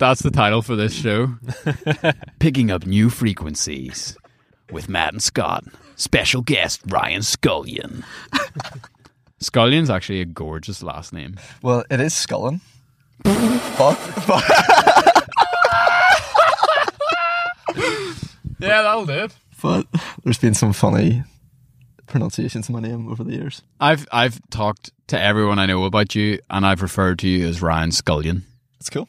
That's the title for this show. Picking up new frequencies with Matt and Scott. Special guest Ryan Scullion. Scullion's actually a gorgeous last name. Well, it is Scollan. but, but Yeah, that'll do it. but there's been some funny pronunciations of my name over the years. I've I've talked to everyone I know about you, and I've referred to you as Ryan Scullion. That's cool.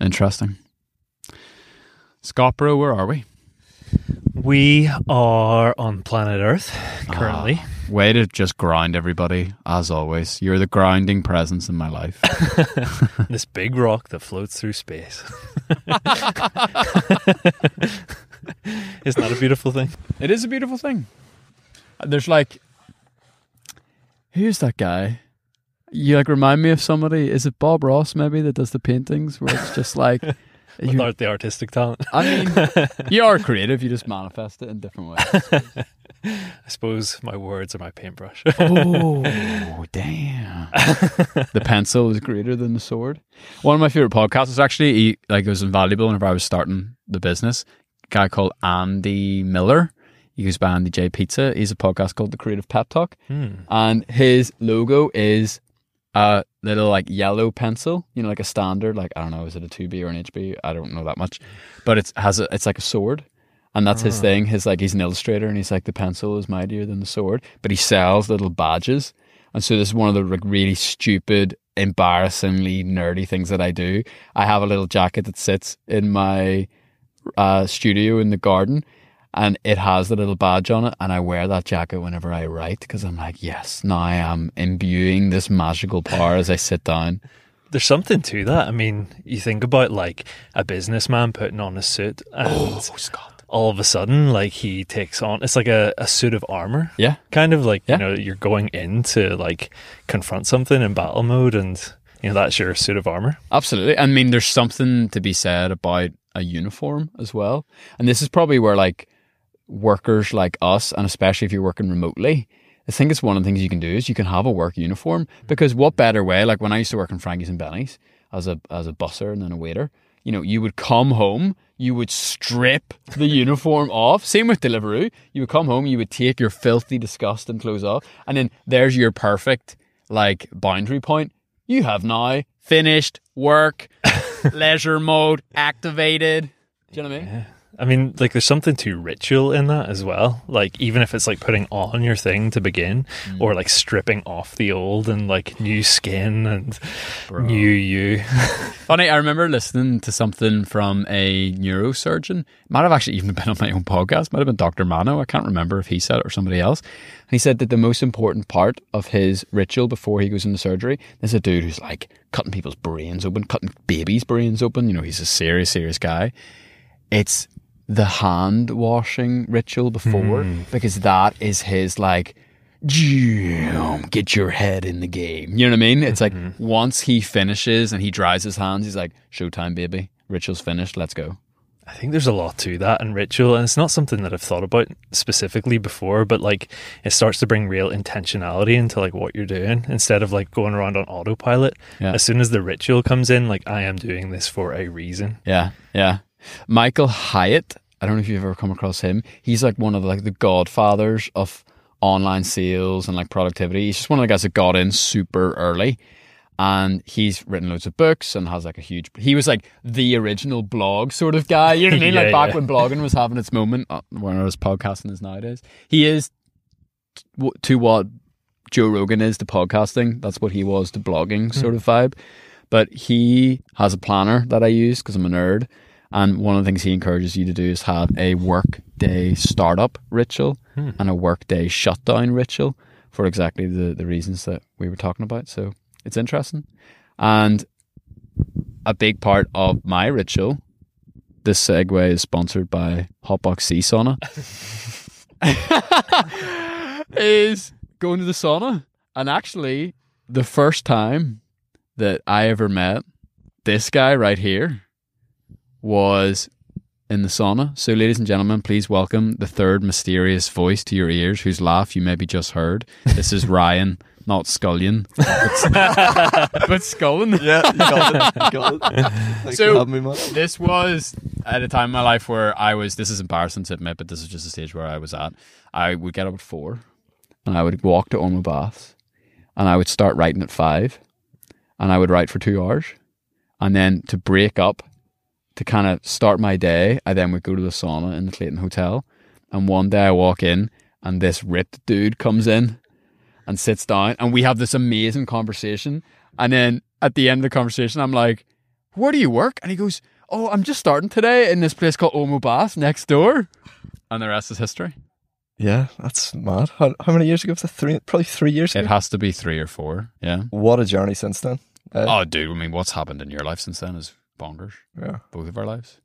Interesting. Scott, where are we? We are on planet Earth currently. Ah, way to just grind everybody, as always. You're the grinding presence in my life. this big rock that floats through space. Isn't that a beautiful thing? It is a beautiful thing. There's like, who's that guy? You like remind me of somebody. Is it Bob Ross maybe that does the paintings where it's just like, With you- art, the artistic talent. I mean, you are creative. You just manifest it in different ways. I suppose my words are my paintbrush. Oh damn! the pencil is greater than the sword. One of my favorite podcasts is actually he, like it was invaluable whenever I was starting the business. A guy called Andy Miller. He goes by Andy J Pizza. He's a podcast called The Creative Pep Talk, Hmm. and his logo is a little like yellow pencil. You know, like a standard. Like I don't know, is it a two B or an HB? I don't know that much, but it's has a, it's like a sword. And that's his thing. His like he's an illustrator, and he's like the pencil is mightier than the sword. But he sells little badges, and so this is one of the like, really stupid, embarrassingly nerdy things that I do. I have a little jacket that sits in my uh, studio in the garden, and it has the little badge on it, and I wear that jacket whenever I write because I'm like, yes, now I am imbuing this magical power as I sit down. There's something to that. I mean, you think about like a businessman putting on a suit and Oh, Scott. all of a sudden, like he takes on, it's like a, a suit of armor. Yeah. Kind of like, Yeah. you know, you're going in to like confront something in battle mode and, you know, that's your suit of armor. Absolutely. I mean, there's something to be said about a uniform as well. And this is probably where like workers like us, and especially if you're working remotely, I think it's one of the things you can do is you can have a work uniform hmm. because what better way? Like when I used to work in Frankie's and Benny's as a as a busser and then a waiter, you know, you would come home, you would strip the uniform off. Same with Deliveroo. You would come home, you would take your filthy, disgusting clothes off, and then there's your perfect like boundary point. You have now finished work, leisure mode activated. Do you know what I mean? I mean, like, there's something to ritual in that as well. Like, even if it's like putting on your thing to begin, Mm. or like stripping off the old and like new skin and new you. Funny, I remember listening to something from a neurosurgeon. Might have actually even been on my own podcast. Might have been Dr. Mano. I can't remember if he said it or somebody else. And he said that the most important part of his ritual before he goes into surgery is a dude who's like cutting people's brains open, cutting babies' brains open. You know, he's a serious, serious guy. It's the hand washing ritual before hmm. because that is his like get your head in the game. You know what I mean? It's like mm-hmm. once he finishes and he dries his hands, he's like, Showtime, baby. Ritual's finished. Let's go. I think there's a lot to that and ritual, and it's not something that I've thought about specifically before, but like it starts to bring real intentionality into like what you're doing instead of like going around on autopilot. Yeah. As soon as the ritual comes in, like I am doing this for a reason. Yeah, yeah. Michael Hyatt. I don't know if you've ever come across him. He's like one of the, like the godfathers of online sales and like productivity. He's just one of the guys that got in super early. And he's written loads of books and has like a huge. He was like the original blog sort of guy. You know what I mean? Yeah, like back yeah. when blogging was having its moment, uh, when I was podcasting is nowadays. He is t- to what Joe Rogan is to podcasting. That's what he was to blogging sort of vibe. But he has a planner that I use because I'm a nerd. And one of the things he encourages you to do is have a work day startup ritual hmm. and a work day shutdown ritual for exactly the, the reasons that we were talking about. So it's interesting. And a big part of my ritual, this segue is sponsored by Hotbox Sea Sauna, is going to the sauna. And actually, the first time that I ever met this guy right here was in the sauna. So, ladies and gentlemen, please welcome the third mysterious voice to your ears, whose laugh you maybe just heard. This is Ryan not scullion, but, but Scollan. Yeah, you got it. You got it. Thanks So- for having me, man. This was at a time in my life where I was. This is embarrassing to admit, but this is just a stage where I was at. I would get up at four, and I would walk to Ormeau Baths, and I would start writing at five, and I would write for two hours, and then to break up, to kind of start my day, I then would go to the sauna in the Clayton Hotel, and one day I walk in, and this ripped dude comes in, and sits down, and we have this amazing conversation, and then at the end of the conversation, I'm like where do you work? And he goes, oh, I'm just starting today in this place called Ormeau Bath next door. And the rest is history. Yeah, that's mad. How, how many years ago was that? Three, probably three years ago. It has to be three or four. Yeah. What a journey since then. Uh, Oh, dude. I mean, what's happened in your life since then is bonkers. yeah. Both of our lives.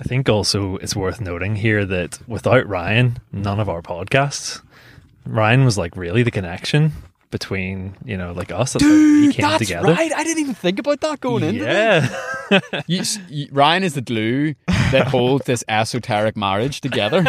I think also it's worth noting here that without Ryan, none of our podcasts. Ryan was like really the connection between you know like us. That's how we came together. I didn't even think about that going in. yeah, You, you- Ryan is the glue that holds this esoteric marriage together.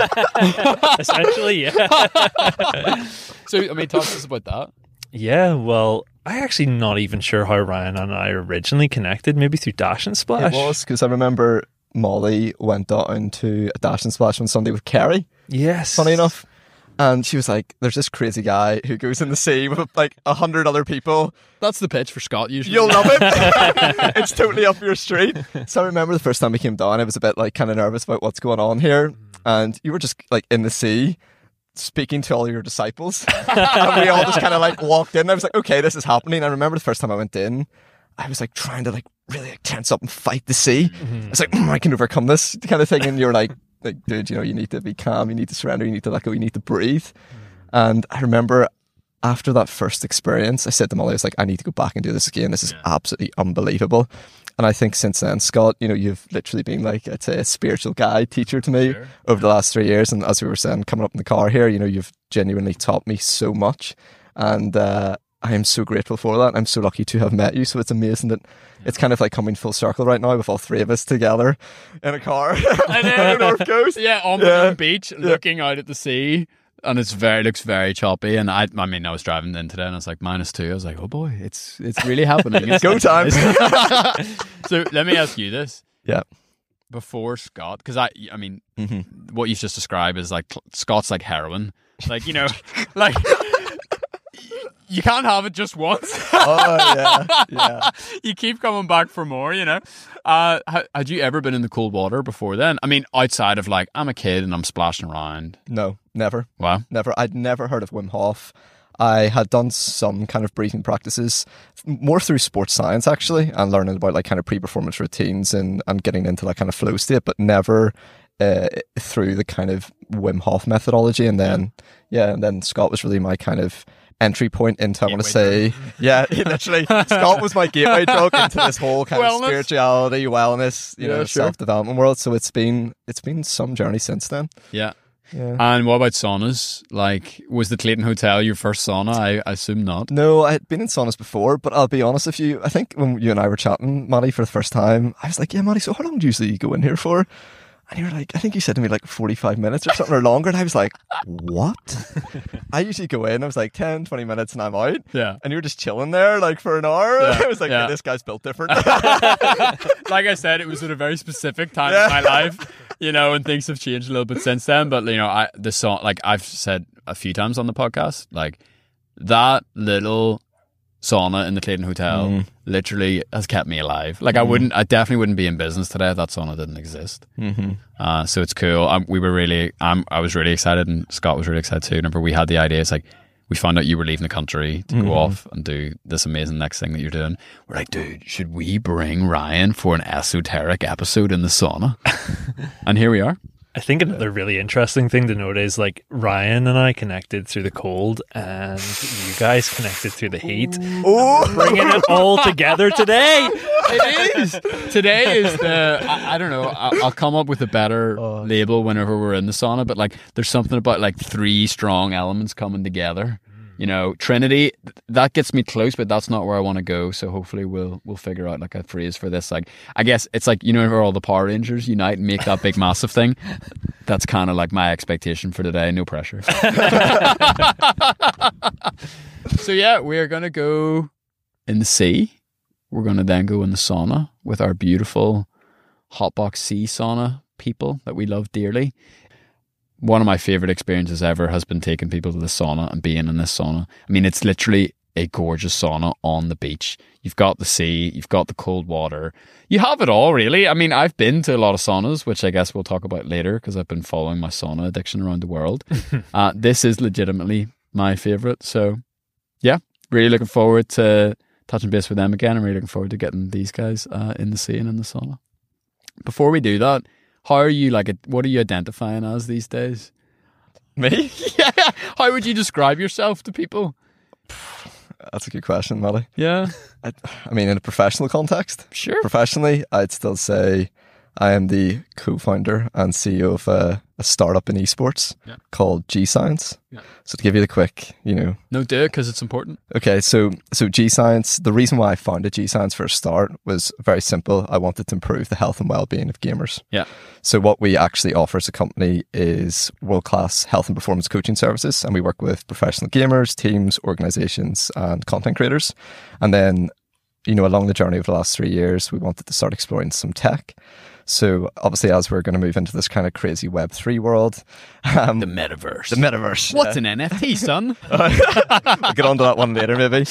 essentially, yeah. so, I mean, talk to us about that. Yeah, well, I actually not even sure how Ryan and I originally connected. Maybe through Dash and Splash. It was because I remember Molly went down to a dash and splash on Sunday with Kerry. Yes. Funny enough. And she was like, "There's this crazy guy who goes in the sea with like a hundred other people. That's the pitch for Scott, usually. You'll love it. it's totally up your street." So I remember the first time we came down, I was a bit like kind of nervous about what's going on here, mm. and you were just like in the sea. Speaking to all your disciples, and we all just kind of like walked in. I was like, "Okay, this is happening." I remember the first time I went in, I was like trying to like really like tense up and fight the sea. It's like mm, I can overcome this kind of thing, and you're like, like, dude, you know, you need to be calm, you need to surrender, you need to let go, you need to breathe. And I remember after that first experience, I said to Molly, I was like, I need to go back and do this again. This is absolutely unbelievable. And I think since then, Scott, you know, you've literally been like, I'd say, a spiritual guide, teacher to me Sure. over the last three years. And as we were saying, coming up in the car here, you know, you've genuinely taught me so much. And uh, I am so grateful for that. I'm so lucky to have met you. So it's amazing that it's kind of like coming full circle right now with all three of us together in a car on the North Coast. Yeah, on Yeah. the beach, looking out at the sea, and it's very looks very choppy. And I, I mean, I was driving in today, and I was like minus two. I was like, oh boy, it's it's really happening. It's Go time. so let me ask you this: Yeah. before Scott, because I, I mean, hmm what you've just described is like Scott's like heroin, like you know, like. You can't have it just once. Oh, yeah. Yeah. you keep coming back for more, you know. Uh, had you ever been in the cold water before then? I mean, outside of like, I'm a kid and I'm splashing around. No, never. Wow. Never. I'd never heard of Wim Hof. I had done some kind of breathing practices, more through sports science actually, and learning about like kind of pre-performance routines and and getting into that kind of flow state, but never uh, through the kind of Wim Hof methodology. And then yeah, and then Scott was really my kind of entry point into I want to say yeah, literally Scott was my gateway drug into this whole kind Wellness. of spirituality, wellness, you Yeah, know, sure. self development world. So it's been it's been some journey since then. Yeah. Yeah. And what about saunas? Like, was the Clayton Hotel your first sauna? I, I assume not. No, I had been in saunas before, but I'll be honest with you. I think when you and I were chatting, Maddie, for the first time, I was like, "Yeah, Maddie, so how long do you usually go in here for?" And you were like, "I think you said to me like forty-five minutes or something or longer." And I was like, "What?" I usually go in. I was like 10, 20 minutes, and I'm out. Yeah. And you were just chilling there like for an hour. Yeah, I was like, yeah. "Yeah, "This guy's built different." like I said, it was at a very specific time in my life, you know, and things have changed a little bit since then. But you know, I the song, like I've said a few times on the podcast, like that little sauna in the Clayton Hotel Mm. literally has kept me alive. Like I wouldn't, I definitely wouldn't be in business today if that sauna didn't exist. mm-hmm. Uh, so it's cool. Um, we were really, um, I was really excited, and Scott was really excited too. Remember, we had the idea, it's like we found out you were leaving the country to go off and do this amazing next thing that you're doing. We're like, dude, should we bring Ryan for an esoteric episode in the sauna? and here we are. I think another really interesting thing to note is like Ryan and I connected through the cold, and you guys connected through the heat. Oh, Bringing it all together today. It is. Today is the. I, I don't know. I'll, I'll come up with a better oh, label whenever we're in the sauna. But like, there's something about like three strong elements coming together. You know, Trinity. That gets me close, but that's not where I want to go. So hopefully, we'll we'll figure out like a phrase for this. Like, I guess it's like you know, where all the Power Rangers unite and make that big massive thing. That's kind of like my expectation for today. No pressure. So yeah, we're gonna go in the sea. We're gonna then go in the sauna with our beautiful hotbox sea sauna people that we love dearly. One of my favorite experiences ever has been taking people to the sauna and being in this sauna. I mean, it's literally a gorgeous sauna on the beach. You've got the sea, you've got the cold water. You have it all, really. I mean, I've been to a lot of saunas, which I guess we'll talk about later because I've been following my sauna addiction around the world. uh, this is legitimately my favorite. So, yeah, really looking forward to touching base with them again. I'm really looking forward to getting these guys uh, in the sea and in the sauna. Before we do that, how are you like? What are you identifying as these days? Me? yeah. How would you describe yourself to people? That's a good question, Molly. Yeah. I, I mean, in a professional context, Sure. professionally, I'd still say I am the co-founder and CEO of a, a startup in esports Yeah. called G Science. Yeah. So to give you the quick, you know, No, do because it's important. Okay, so so G Science. The reason why I founded G Science for a start was very simple. I wanted to improve the health and well-being of gamers. Yeah. So what we actually offer as a company is world-class health and performance coaching services, and we work with professional gamers, teams, organizations, and content creators. And then, you know, along the journey of the last three years, we wanted to start exploring some tech. So obviously, as we're going to move into this kind of crazy Web three world, um, The metaverse. the metaverse. What's an NFT, son? we'll get onto that one later, maybe.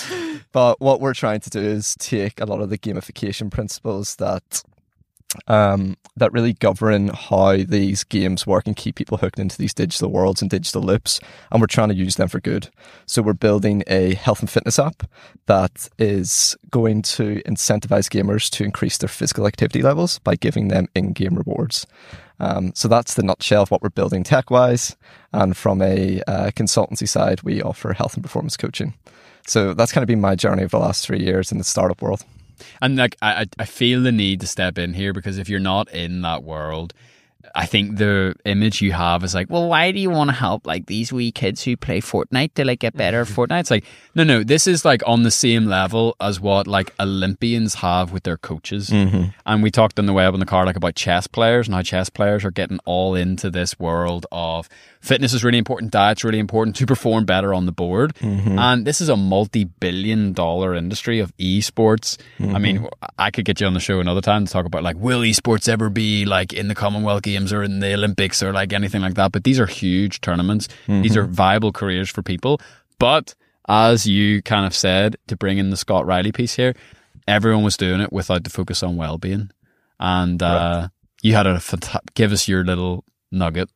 But what we're trying to do is take a lot of the gamification principles that um, that really govern how these games work and keep people hooked into these digital worlds and digital loops, and we're trying to use them for good. So we're building a health and fitness app that is going to incentivize gamers to increase their physical activity levels by giving them in-game rewards. Um, so that's the nutshell of what we're building tech-wise. And from a uh, consultancy side, we offer health and performance coaching. So that's kind of been my journey of the last three years in the startup world. And like I, I- feel the need to step in here because if you're not in that world, I think the image you have is like, well, why do you want to help like these wee kids who play Fortnite to like get better at Fortnite? It's like, no, no, this is like on the same level as what like Olympians have with their coaches. Mm-hmm. And we talked on the up in the car like about chess players and how chess players are getting all into this world of fitness is really important, diet's really important to perform better on the board. Mm-hmm. And this is a multi-billion dollar industry of esports. I mean, mm-hmm. I could get you on the show another time to talk about like will esports ever be like in the Commonwealth Games or in the Olympics or like anything like that. But these are huge tournaments. These are mm-hmm. viable careers for people. But as you kind of said, to bring in the Scott Riley piece here, everyone was doing it without the focus on well-being. And uh, you had a fanta- give us your little nugget,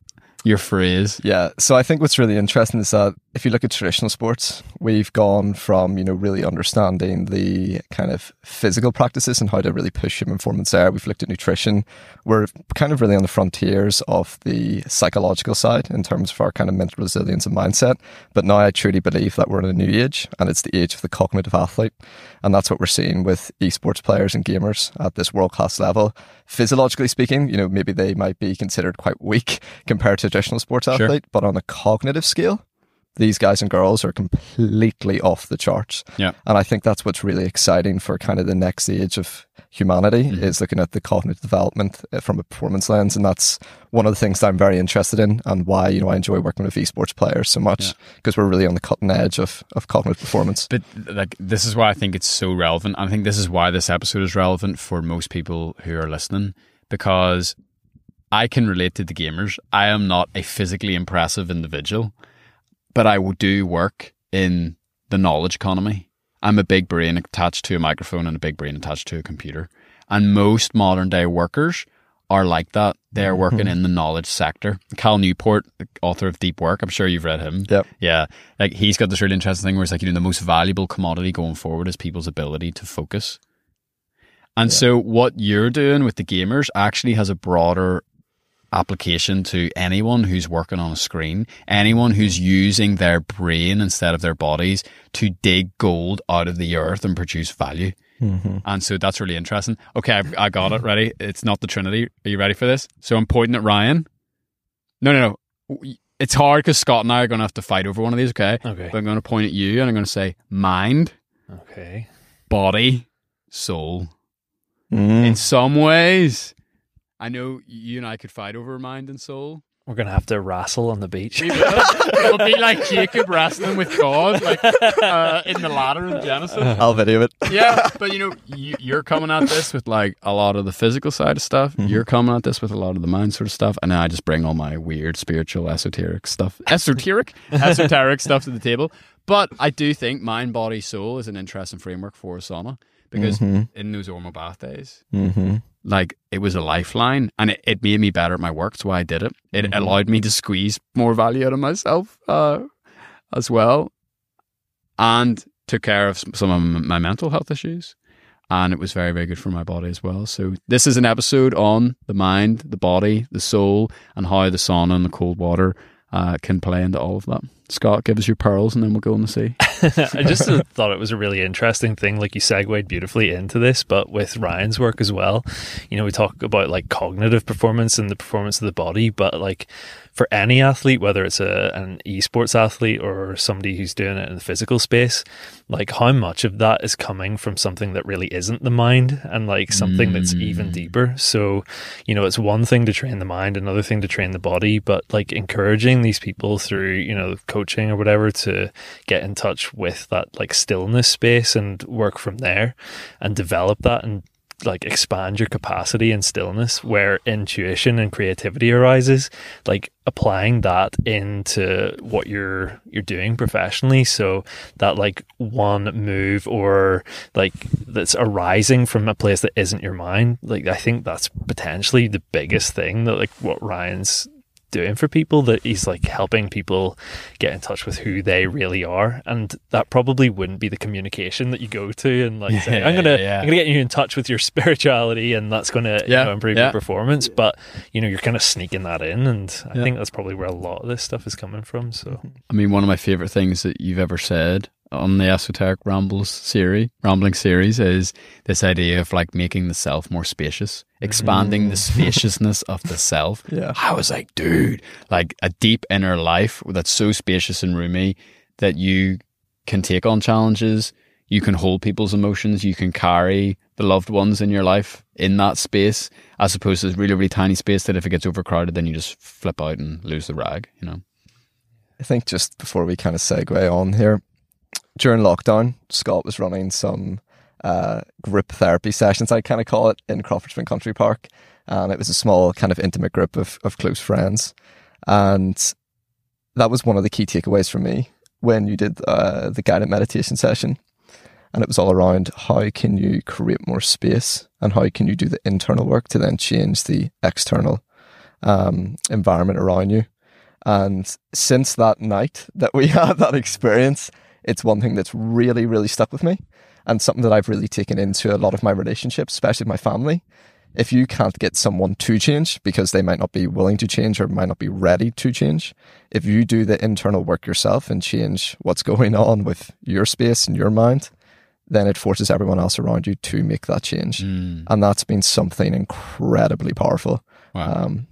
your phrase. Yeah. So I think what's really interesting is that if you look at traditional sports, we've gone from, you know, really understanding the kind of physical practices and how to really push human performance there. We've looked at nutrition. We're kind of really on the frontiers of the psychological side in terms of our kind of mental resilience and mindset. But now I truly believe that we're in a new age and it's the age of the cognitive athlete. And that's what we're seeing with esports players and gamers at this world class level. Physiologically speaking, you know, maybe they might be considered quite weak compared to traditional sports Sure. athlete, but on a cognitive scale, these guys and girls are completely off the charts. Yeah. And I think that's what's really exciting for kind of the next age of humanity Mm-hmm. is looking at the cognitive development uh, from a performance lens. And that's one of the things that I'm very interested in and why, you know, I enjoy working with esports players so much because we're really on the cutting edge of, of cognitive performance. But like this is why I think it's so relevant. I think this is why this episode is relevant for most people who are listening because I can relate to the gamers. I am not a physically impressive individual, but I do work in the knowledge economy. I'm a big brain attached to a microphone and a big brain attached to a computer. And most modern day workers are like that. They're mm-hmm. working in the knowledge sector. Cal Newport, author of Deep Work, I'm sure you've read him. Yep. Yeah. Like he's got this really interesting thing where it's like, you know, the most valuable commodity going forward is people's ability to focus. And so what you're doing with the gamers actually has a broader application to anyone who's working on a screen, anyone who's using their brain instead of their bodies to dig gold out of the earth and produce value. And so that's really interesting. Okay, I've, I got it ready. It's not the Trinity. Are you ready for this? So I'm pointing at Ryan. No, no, no. It's hard because Scott and I are going to have to fight over one of these, okay? Okay. But I'm going to point at you and I'm going to say mind, Okay. body, soul. Mm. In some ways, I know you and I could fight over mind and soul. We're gonna have to wrestle on the beach. It'll be like Jacob wrestling with God, like uh, in the ladder in Genesis. I'll video it. yeah, but you know, you, you're coming at this with like a lot of the physical side of stuff. You're coming at this with a lot of the mind sort of stuff, and then I just bring all my weird spiritual, esoteric stuff, esoteric, esoteric stuff to the table. But I do think mind, body, soul is an interesting framework for a sauna because in those Ormeau bath days, Mm-hmm. Like it was a lifeline, and it, it made me better at my work. That's why I did it. It allowed me to squeeze more value out of myself uh, as well, and took care of some some of my mental health issues. And it was very, very good for my body as well. So this is an episode on the mind, the body, the soul, and how the sauna and the cold water uh, can play into all of that. Scott, give us your pearls, and then we'll go in the sea. I just thought it was a really interesting thing. Like you segued beautifully into this, but with Ryan's work as well. You know, we talk about like cognitive performance and the performance of the body, but like for any athlete, whether it's a, an esports athlete or somebody who's doing it in the physical space, like how much of that is coming from something that really isn't the mind and like something that's even mm. deeper. So, you know, it's one thing to train the mind, another thing to train the body, but like encouraging these people through, you know, coaching or whatever to get in touch with that like stillness space and work from there and develop that and like expand your capacity in stillness where intuition and creativity arises like applying that into what you're you're doing professionally. So that like one move or like that's arising from a place that isn't your mind like i think that's potentially the biggest thing that like what ryan's doing for people that he's like helping people get in touch with who they really are and that probably wouldn't be the communication that you go to and like say i'm gonna yeah. i'm gonna get you in touch with your spirituality and that's gonna you know, improve yeah. your performance but you know you're kind of sneaking that in and i Yeah. think that's probably where a lot of this stuff is coming from so I mean, one of my favorite things that you've ever said on the Esoteric Rambles series, Rambling series, is this idea of like making the self more spacious, expanding the mm. spaciousness of the self. Yeah. I was like, dude, like a deep inner life that's so spacious and roomy that you can take on challenges, you can hold people's emotions, you can carry the loved ones in your life in that space, as opposed to this really, really tiny space that if it gets overcrowded, then you just flip out and lose the rag, you know? I think just before we kind of segue on here, during lockdown, Scott was running some uh, group therapy sessions, I kind of call it, in Crawfordsburn Country Park. And it was a small, kind of intimate group of, of close friends. And that was one of the key takeaways for me when you did uh, the guided meditation session. And it was all around how can you create more space and how can you do the internal work to then change the external um, environment around you. And since that night that we had that experience, it's one thing that's really, really stuck with me and something that I've really taken into a lot of my relationships, especially my family. If you can't get someone to change because they might not be willing to change or might not be ready to change, if you do the internal work yourself and change what's going on with your space and your mind, then it forces everyone else around you to make that change. Mm. And that's been something incredibly powerful. Wow. Um,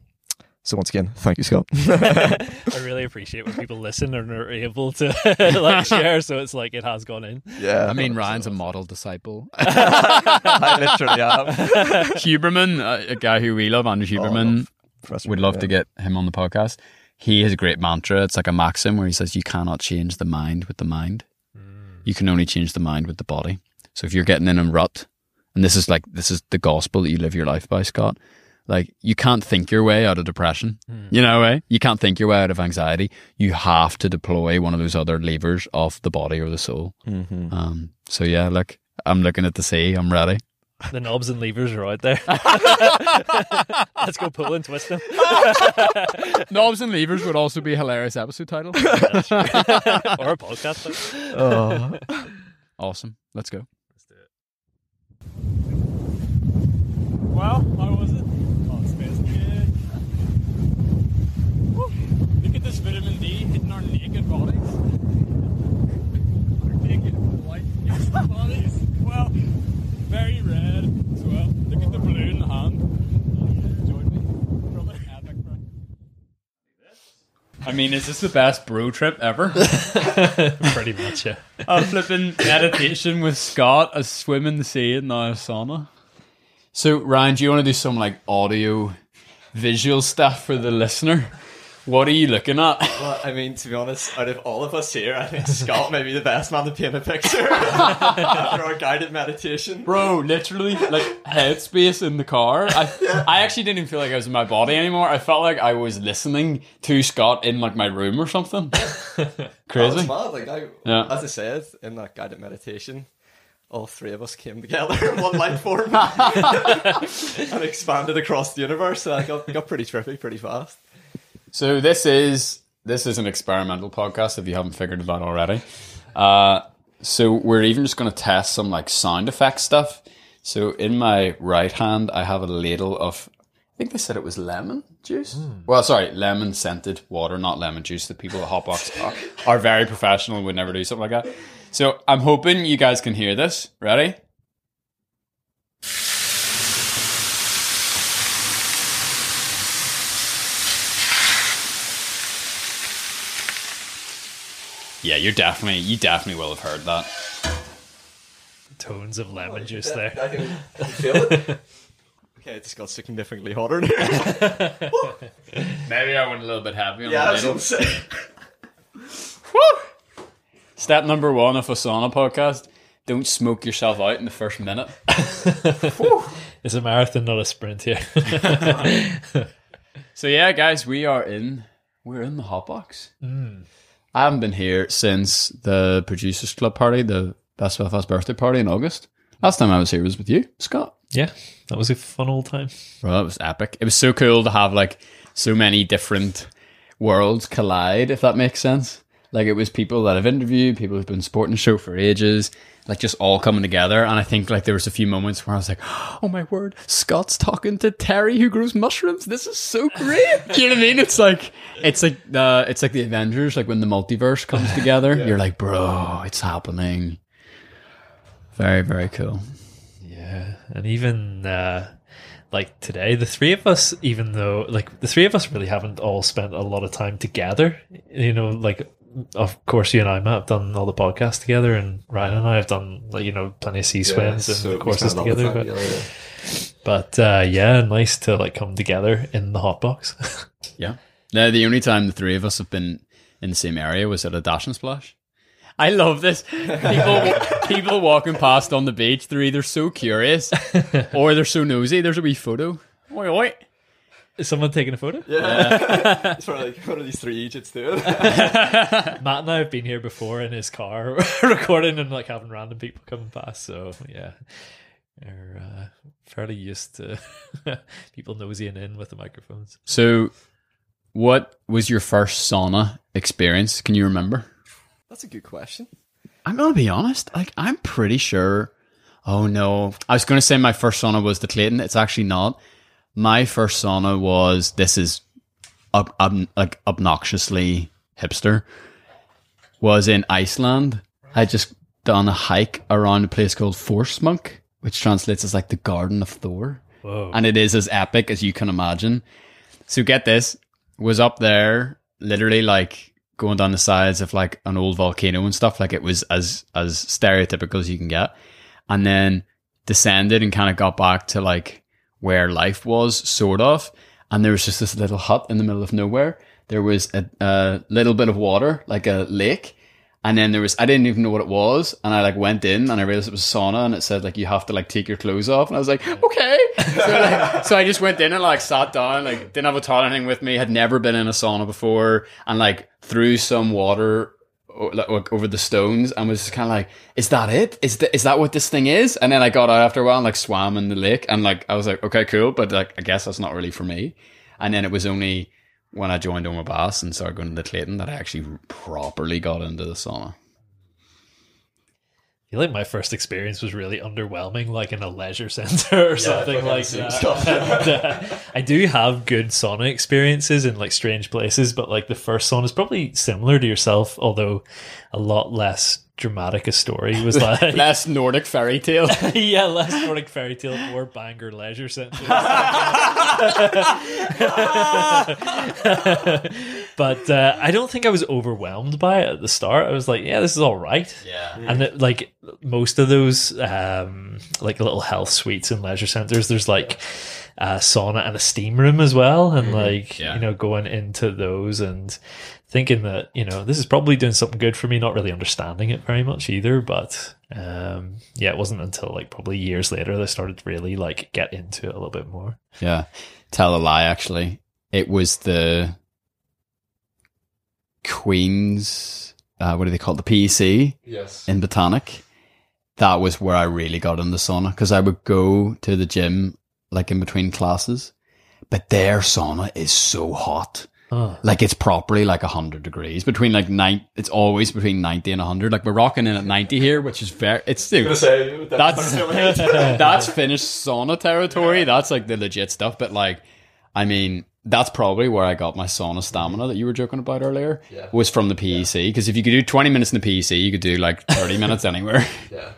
so once again, thank you, Scott. i really appreciate when people listen and are able to like share so it's like it has gone in yeah, I mean, Ryan's a model disciple. I literally am. Huberman, uh, a guy who we love, Andrew Huberman, love Professor would love yeah. to get him on the podcast. He has a great mantra. It's like a maxim where he says, You cannot change the mind with the mind. You can only change the mind with the body. So if you're getting in a rut, and this is like, this is the gospel that you live your life by, Scott. Like, you can't think your way out of depression. You know, eh? You can't think your way out of anxiety. You have to deploy one of those other levers of the body or the soul. Mhm. Um, so yeah, look, I'm looking at the sea. I'm ready. the knobs and levers are out there let's go pull and twist them Knobs and levers would also be a hilarious episode title. or a podcast Oh. awesome. Let's go. Well, how was it? Oh, it's amazing. Woo. Look at this vitamin D hitting our naked bodies. Our naked white bodies. Well, very red as well. Look at the blue in the hand. Enjoyed me. From an epic. I mean, is this the best bro trip ever? pretty much yeah a flipping meditation with Scott, a swim in the sea, and now a sauna. So, Ryan, do you want to do some like audio, visual stuff for the listener? What are you looking at? Well, I mean, to be honest, out of all of us here, I think Scott may be the best man to paint a picture after our guided meditation. Bro, literally, like headspace in the car. I, I actually didn't even feel like I was in my body anymore. I felt like I was listening to Scott in like my room or something. Crazy. Like, I, Yeah. as I said in that guided meditation, all three of us came together in one life form and expanded across the universe. So I got, got pretty trippy pretty fast. So this is this is an experimental podcast. If you haven't figured it out already, uh, so we're even just going to test some like sound effect stuff. So in my right hand, I have a ladle of. I think they said it was lemon juice. Well, sorry, lemon scented water, not lemon juice. The people at Hotbox are, are very professional and would never do something like that. So I'm hoping you guys can hear this. Ready? Yeah, you're definitely you definitely will have heard that. Tones of lemon oh, juice there. I can feel it. Okay, it just got significantly hotter. Maybe I went a little bit heavy on yeah, the that's what I'm saying. Woo! Step number one of a sauna podcast: don't smoke yourself out in the first minute. It's a marathon, not a sprint here. So yeah, guys, we are in. We're in the hotbox. Hmm. I haven't been here since the producers club party, the Best Belfast birthday party in August. Last time I was here was with you, Scott. yeah, that was a fun old time. Well, it was epic. It was so cool to have like so many different worlds collide, if that makes sense. Like it was people that I've interviewed, people who've been supporting the show for ages, like just all coming together. And I think like there was a few moments where I was like, "Oh my word, Scott's talking to Terry who grows mushrooms. This is so great." you know what I mean? It's like it's like the it's like the Avengers, like when the multiverse comes together. You're like, bro, it's happening. Very very cool. Yeah, and even uh, like today, the three of us, even though like the three of us really haven't all spent a lot of time together. You know, like of course you and I Matt, have done all the podcasts together, and Ryan and I have done like you know plenty of sea swims and courses together. But, but uh, yeah, nice to like come together in the hot box. Yeah. Now, the only time the three of us have been in the same area was at a dash and splash. I love this. People, people walking past on the beach, they're either so curious or they're so nosy. There's a wee photo. Oi, oi. Is someone taking a photo? Yeah. it's sort of like, what are these three Egypts doing? Matt and I have been here before in his car recording and like having random people coming past. So yeah, we're uh, fairly used to people nosying in with the microphones. So, what was your first sauna experience? Can you remember? That's a good question. I'm going to be honest. Like, I'm pretty sure. Oh, no. I was going to say my first sauna was the Clayton. It's actually not. My first sauna was this is ob- ob- like obnoxiously hipster. Was in Iceland. I just done a hike around a place called Thorsmork, which translates as like the Garden of Thor, Whoa. and it is as epic as you can imagine. So get this, was up there literally like going down the sides of like an old volcano and stuff. Like it was as as stereotypical as you can get, and then descended and kind of got back to like where life was, sort of. And there was just this little hut in the middle of nowhere. There was a, a little bit of water, like a lake. And then there was, I didn't even know what it was. And I like went in and I realized it was a sauna and it said like, you have to like take your clothes off. And I was like, okay. So, like, so I just went in and like sat down, like didn't have a towel or anything with me, had never been in a sauna before and like threw some water like, over the stones and was kind of like, is that it? Is, th- is that what this thing is? And then I got out after a while and like swam in the lake and like, I was like, okay, cool. But like, I guess that's not really for me. And then it was only when I joined Ormeau Baths and started going to Clayton that I actually properly got into the sauna. Feel like my first experience was really underwhelming, like in a leisure center or something like that. And, uh, I do have good sauna experiences in like strange places, but like the first sauna is probably similar to yourself, although a lot less dramatic a story. Was like Less Nordic fairy tale. yeah, less Nordic fairy tale, more banger leisure center. But uh, I don't think I was overwhelmed by it at the start. I was like, yeah, this is all right. Yeah. And it, like most of those, um, like little health suites and leisure centers, there's like a sauna and a steam room as well, and like Yeah. you know going into those and thinking that you know this is probably doing something good for me, not really understanding it very much either, but um, yeah, it wasn't until like probably years later that I started to really like get into it a little bit more. Yeah. Tell a lie, actually. It was the Queen's, uh, what do they call it? The PEC Yes. in Botanic. That was where I really got in the sauna because I would go to the gym like in between classes, but their sauna is so hot. Oh, Like it's properly like 100 degrees between like nine. It's always between 90 and 100. Like we're rocking in at 90 here, which is very, it's, dude, that's that's Finnish sauna territory. That's like the legit stuff. But like, I mean, that's probably where I got my sauna stamina mm-hmm. that you were joking about earlier. Yeah. Was from the PEC because if you could do twenty minutes in the PEC, you could do like thirty minutes anywhere. Yeah.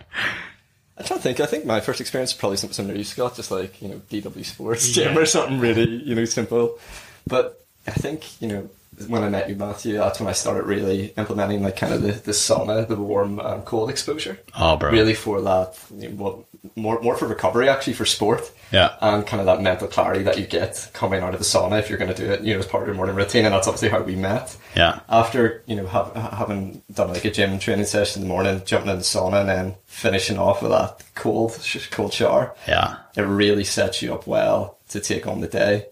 I'm trying to think. I think my first experience is probably something similar to you, Scott, just like, you know, DW Sports gym or something really, you know, simple. But I think, you know, when I met you, Matthew, that's when I started really implementing like kind of the, the sauna, the warm and cold exposure. Oh, bro. Really for that, you know, more, more for recovery actually for sport. Yeah. And kind of that mental clarity that you get coming out of the sauna if you're going to do it, you know, as part of your morning routine. And that's obviously how we met Yeah. after you know have, having done like a gym training session in the morning, jumping in the sauna, and then finishing off with that cold cold shower, Yeah. it really sets you up well to take on the day.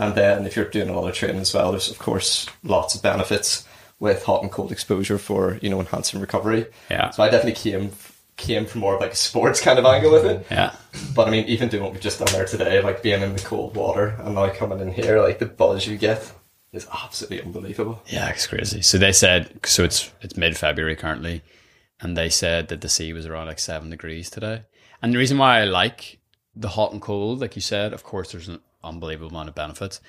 And then if you're doing a lot of training as well, there's of course lots of benefits with hot and cold exposure for you know enhancing recovery. Yeah. So I definitely came came from more of like a sports kind of angle with it. Yeah. But I mean, even doing what we've just done there today, like being in the cold water and now coming in here, like the buzz you get is absolutely unbelievable. Yeah, it's crazy. So they said so it's it's mid February currently, and they said that the sea was around like seven degrees today. And the reason why I like the hot and cold, like you said, of course, there's an unbelievable amount of benefits,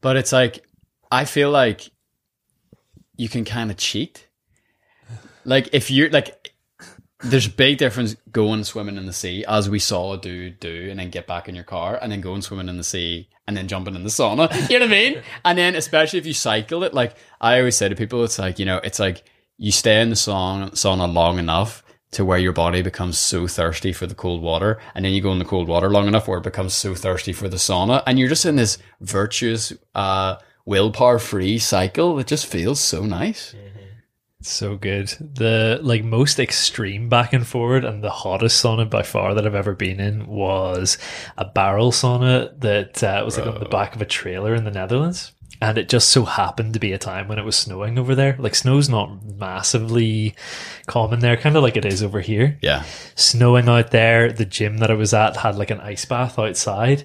but it's like I feel like you can kind of cheat. Like if you're like, there's a big difference going swimming in the sea, as we saw a dude do, and then get back in your car, and then going swimming in the sea, and then jumping in the sauna. You know what I mean? And then especially if you cycle it, like I always say to people, it's like you know, it's like you stay in the sauna, sauna long enough to where your body becomes so thirsty for the cold water, and then you go in the cold water long enough where it becomes so thirsty for the sauna, and you're just in this virtuous, uh, willpower free cycle that just feels so nice. So good. The like most extreme back and forward and the hottest sauna by far that I've ever been in was a barrel sauna that uh, was like on the back of a trailer in the Netherlands. And it just so happened to be a time when it was snowing over there. Like snow's not massively common there, kind of like it is over here. Yeah. Snowing out there. The gym that I was at had like an ice bath outside.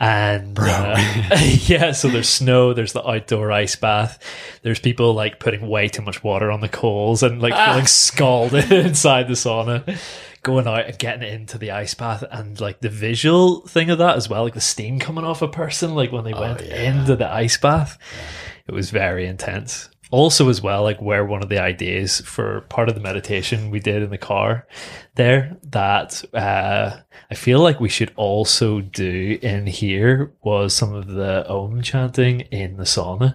And uh, yeah, so there's snow, there's the outdoor ice bath, there's people like putting way too much water on the coals and like feeling scalded inside the sauna, going out and getting into the ice bath, and like the visual thing of that as well, like the steam coming off a person, like when they went into the ice bath, it was very intense. Also, as well, like where one of the ideas for part of the meditation we did in the car there that uh, I feel like we should also do in here was some of the Om chanting in the sauna.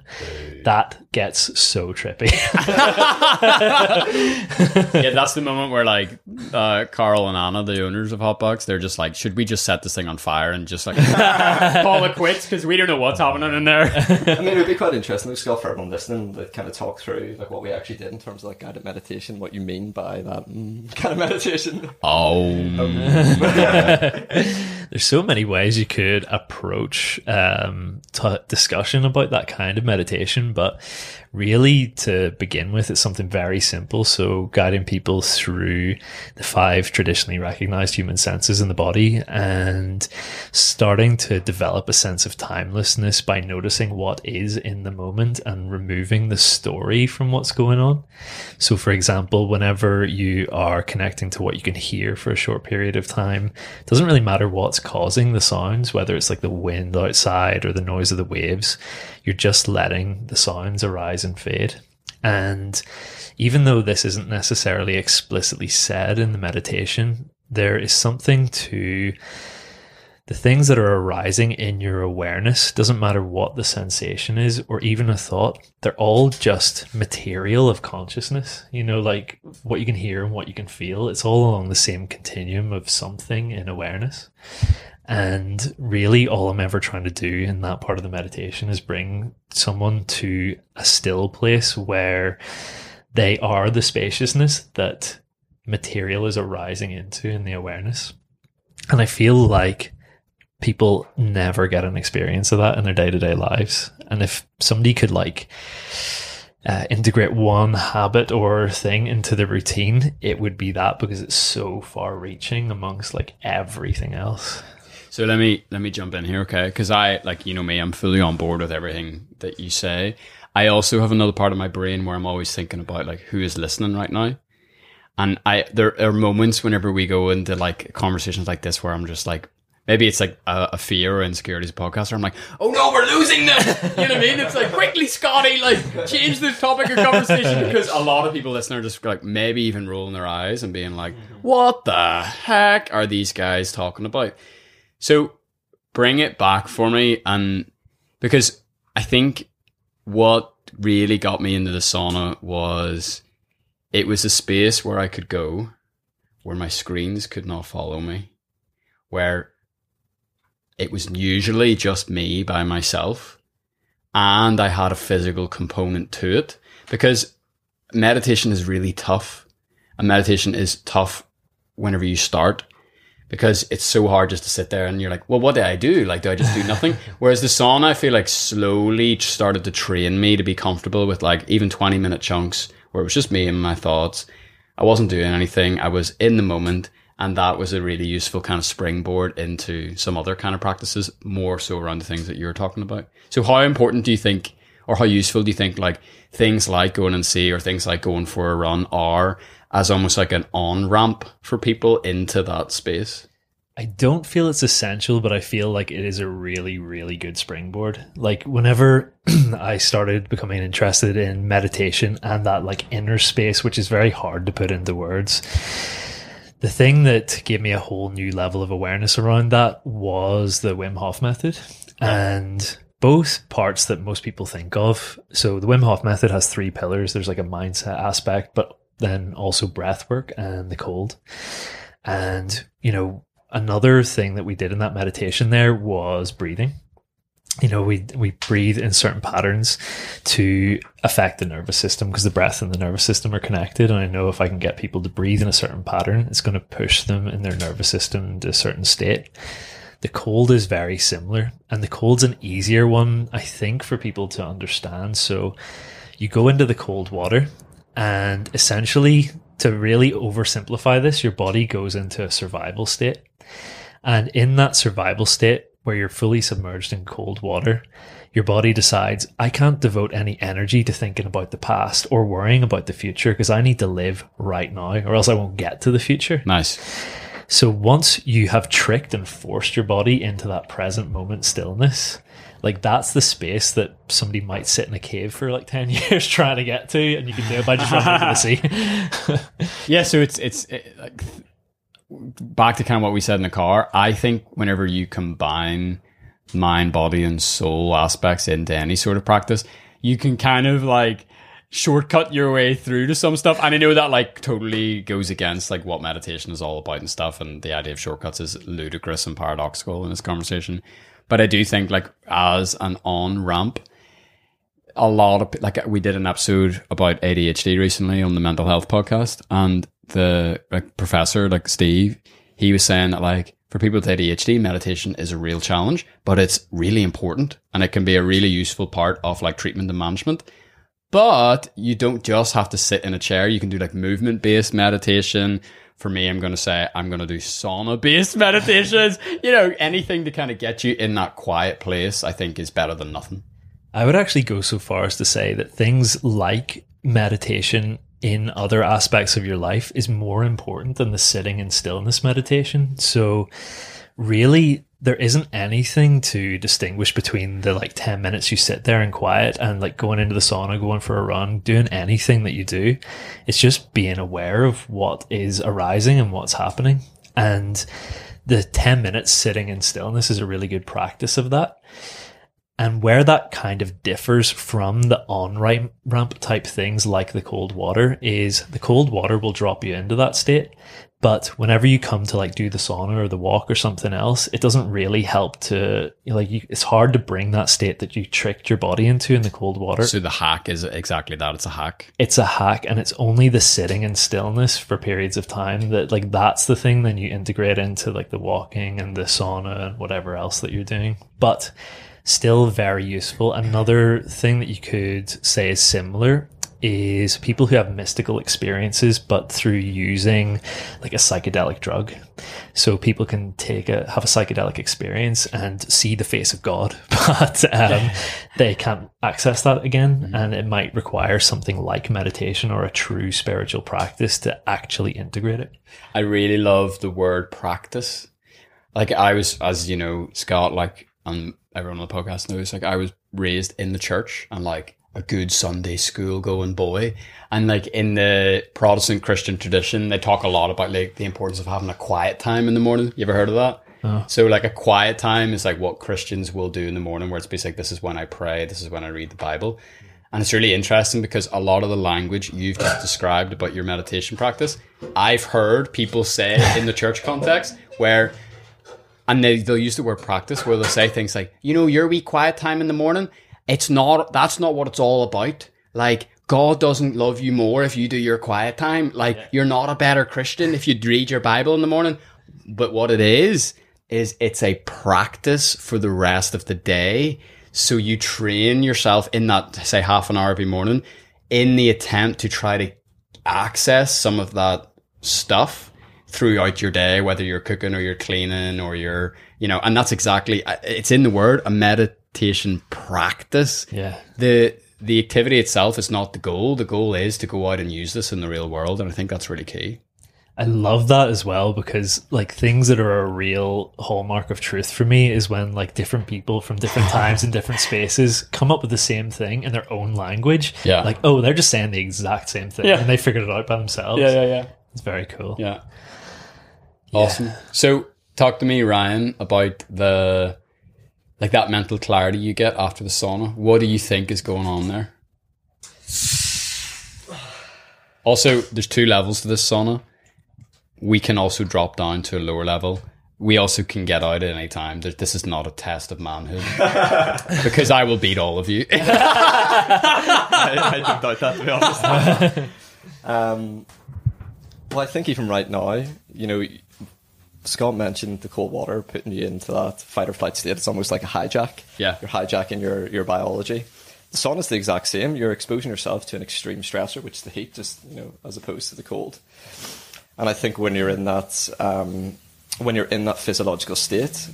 That gets so trippy. yeah, that's the moment where like uh, Carl and Anna, the owners of Hotbox, they're just like, should we just set this thing on fire and just like call it quits because we don't know what's happening in there. I mean, it would be quite interesting, though, Scott, for everyone listening, to kind of talk through like what we actually did in terms of like guided meditation, what you mean by that mm, kind of meditation. oh, There's so many ways you could approach um, t- discussion about that kind of meditation, but really to begin with, it's something very simple. So, guiding people through the five traditionally recognized human senses in the body and starting to develop a sense of timelessness by noticing what is in the moment and removing the story from what's going on. So, for example, whenever you are connecting to what you can hear for a short period of time, it doesn't really matter what's causing the sounds, whether it's like the wind outside or the noise of the waves, you're just letting the sounds arise and fade. And even though this isn't necessarily explicitly said in the meditation, there is something to the things that are arising in your awareness doesn't matter what the sensation is or even a thought they're all just material of consciousness you know like what you can hear and what you can feel it's all along the same continuum of something in awareness And really, all I'm ever trying to do in that part of the meditation is bring someone to a still place where they are the spaciousness that material is arising into in the awareness. And I feel like people never get an experience of that in their day to day lives. And if somebody could like uh, integrate one habit or thing into the routine, it would be that because it's so far reaching amongst like everything else. So let me let me jump in here, okay? Because I like you know me, I'm fully on board with everything that you say. I also have another part of my brain where I'm always thinking about like who is listening right now. And I there are moments whenever we go into like conversations like this where I'm just like maybe it's like a, a fear or insecurities podcast where I'm like, oh no, we're losing them. You know what I mean? It's like quickly, Scotty, like change the topic of conversation because a lot of people listening are just like maybe even rolling their eyes and being like, what the heck are these guys talking about? So bring it back for me and because I think what really got me into the sauna was it was a space where I could go where my screens could not follow me, where it was usually just me by myself and I had a physical component to it because meditation is really tough. And meditation is tough whenever you start because it's so hard just to sit there and you're like, well, what do I do? Like, do I just do nothing? Whereas the sauna, I feel like slowly started to train me to be comfortable with like even 20 minute chunks where it was just me and my thoughts. I wasn't doing anything. I was in the moment. And that was a really useful kind of springboard into some other kind of practices, more so around the things that you're talking about. So how important do you think, or how useful do you think like things like going and see or things like going for a run are as almost like an on ramp for people into that space? I don't feel it's essential, but I feel like it is a really, really good springboard. Like whenever I started becoming interested in meditation and that like inner space, which is very hard to put into words, the thing that gave me a whole new level of awareness around that was the Wim Hof method. And both parts that most people think of. So the Wim Hof method has three pillars. There's like a mindset aspect, but then also breath work and the cold. And, you know, another thing that we did in that meditation there was breathing. You know, we we breathe in certain patterns to affect the nervous system because the breath and the nervous system are connected. And I know if I can get people to breathe in a certain pattern, it's going to push them in their nervous system to a certain state. The cold is very similar, and the cold's an easier one, I think, for people to understand. So you go into the cold water, and essentially, to really oversimplify this, your body goes into a survival state. And in that survival state, where you're fully submerged in cold water, your body decides, I can't devote any energy to thinking about the past or worrying about the future because I need to live right now or else I won't get to the future. Nice. So once you have tricked and forced your body into that present moment stillness, like that's the space that somebody might sit in a cave for like 10 years trying to get to and you can do it by just running into the sea. Yeah, so it's it's it, like back to kind of what we said in the car. I think whenever you combine mind, body, and soul aspects into any sort of practice, you can kind of like shortcut your way through to some stuff. And I know that like totally goes against like what meditation is all about and stuff. And the idea of shortcuts is ludicrous and paradoxical in this conversation. But I do think like as an on ramp, a lot of like we did an episode about ADHD recently on the mental health podcast, and the like professor like Steve, he was saying that like for people with ADHD, meditation is a real challenge, but it's really important and it can be a really useful part of like treatment and management. But you don't just have to sit in a chair. You can do like movement based meditation. For me, I'm going to say I'm going to do sauna based meditations. You know, anything to kind of get you in that quiet place, I think is better than nothing. I would actually go so far as to say that things like meditation in other aspects of your life is more important than the sitting in stillness meditation. So, really, there isn't anything to distinguish between the like 10 minutes you sit there in quiet and like going into the sauna, going for a run, doing anything that you do. It's just being aware of what is arising and what's happening. And the 10 minutes sitting in stillness is a really good practice of that And where that kind of differs from the on ramp type things like the cold water is the cold water will drop you into that state. But whenever you come to like do the sauna or the walk or something else, it doesn't really help to like you, it's hard to bring that state that you tricked your body into in the cold water. So the hack is exactly that. It's a hack. It's a hack and it's only the sitting in stillness for periods of time that like that's the thing then you integrate into like the walking and the sauna and whatever else that you're doing. But still very useful. Another thing that you could say is similar is people who have mystical experiences, but through using like a psychedelic drug. So people can take a have a psychedelic experience and see the face of God, but um, they can't access that again, mm-hmm. and it might require something like meditation or a true spiritual practice to actually integrate it. I really love the word practice. Like I was, as you know, Scott, like and everyone on the podcast knows, like I was raised in the church and like a good Sunday school going boy. And like in the Protestant Christian tradition, they talk a lot about like the importance of having a quiet time in the morning. You ever heard of that? Oh. So like a quiet time is like what Christians will do in the morning where it's basically like, this is when I pray, this is when I read the Bible. And it's really interesting because a lot of the language you've just described about your meditation practice, I've heard people say in the church context where and they, they'll use the word practice where they'll say things like, you know, your wee quiet time in the morning, it's not, that's not what it's all about. Like, God doesn't love you more if you do your quiet time. Like, yeah. you're not a better Christian if you read your Bible in the morning. But what it is, is it's a practice for the rest of the day. So you train yourself in that, say, half an hour every morning in the attempt to try to access some of that stuff throughout your day, whether you're cooking or you're cleaning or you're, you know, and that's exactly, uh, it's in the word, a meditation practice. Yeah. The, the activity itself is not the goal. The goal is to go out and use this in the real world. And I think that's really key. I love that as well because like things that are a real hallmark of truth for me is when like different people from different times and different spaces come up with the same thing in their own language. Yeah. Like, oh, they're just saying the exact same thing yeah. and they figured it out by themselves. Yeah, yeah, yeah. It's very cool. Yeah. Awesome. Yeah. So talk to me, Ryan, about the like that mental clarity you get after the sauna. What do you think is going on there? Also, there's two levels to this sauna. We can also drop down to a lower level. We also can get out at any time. This is not a test of manhood because I will beat all of you. I, I don't doubt that, to be honest. um, well, I think even right now, you know, Scott mentioned the cold water putting you into that fight or flight state. It's almost like a hijack. Yeah. You're hijacking your, your biology. The sauna is the exact same. You're exposing yourself to an extreme stressor, which is the heat, just you know, as opposed to the cold. And I think when you're in that um, when you're in that physiological state,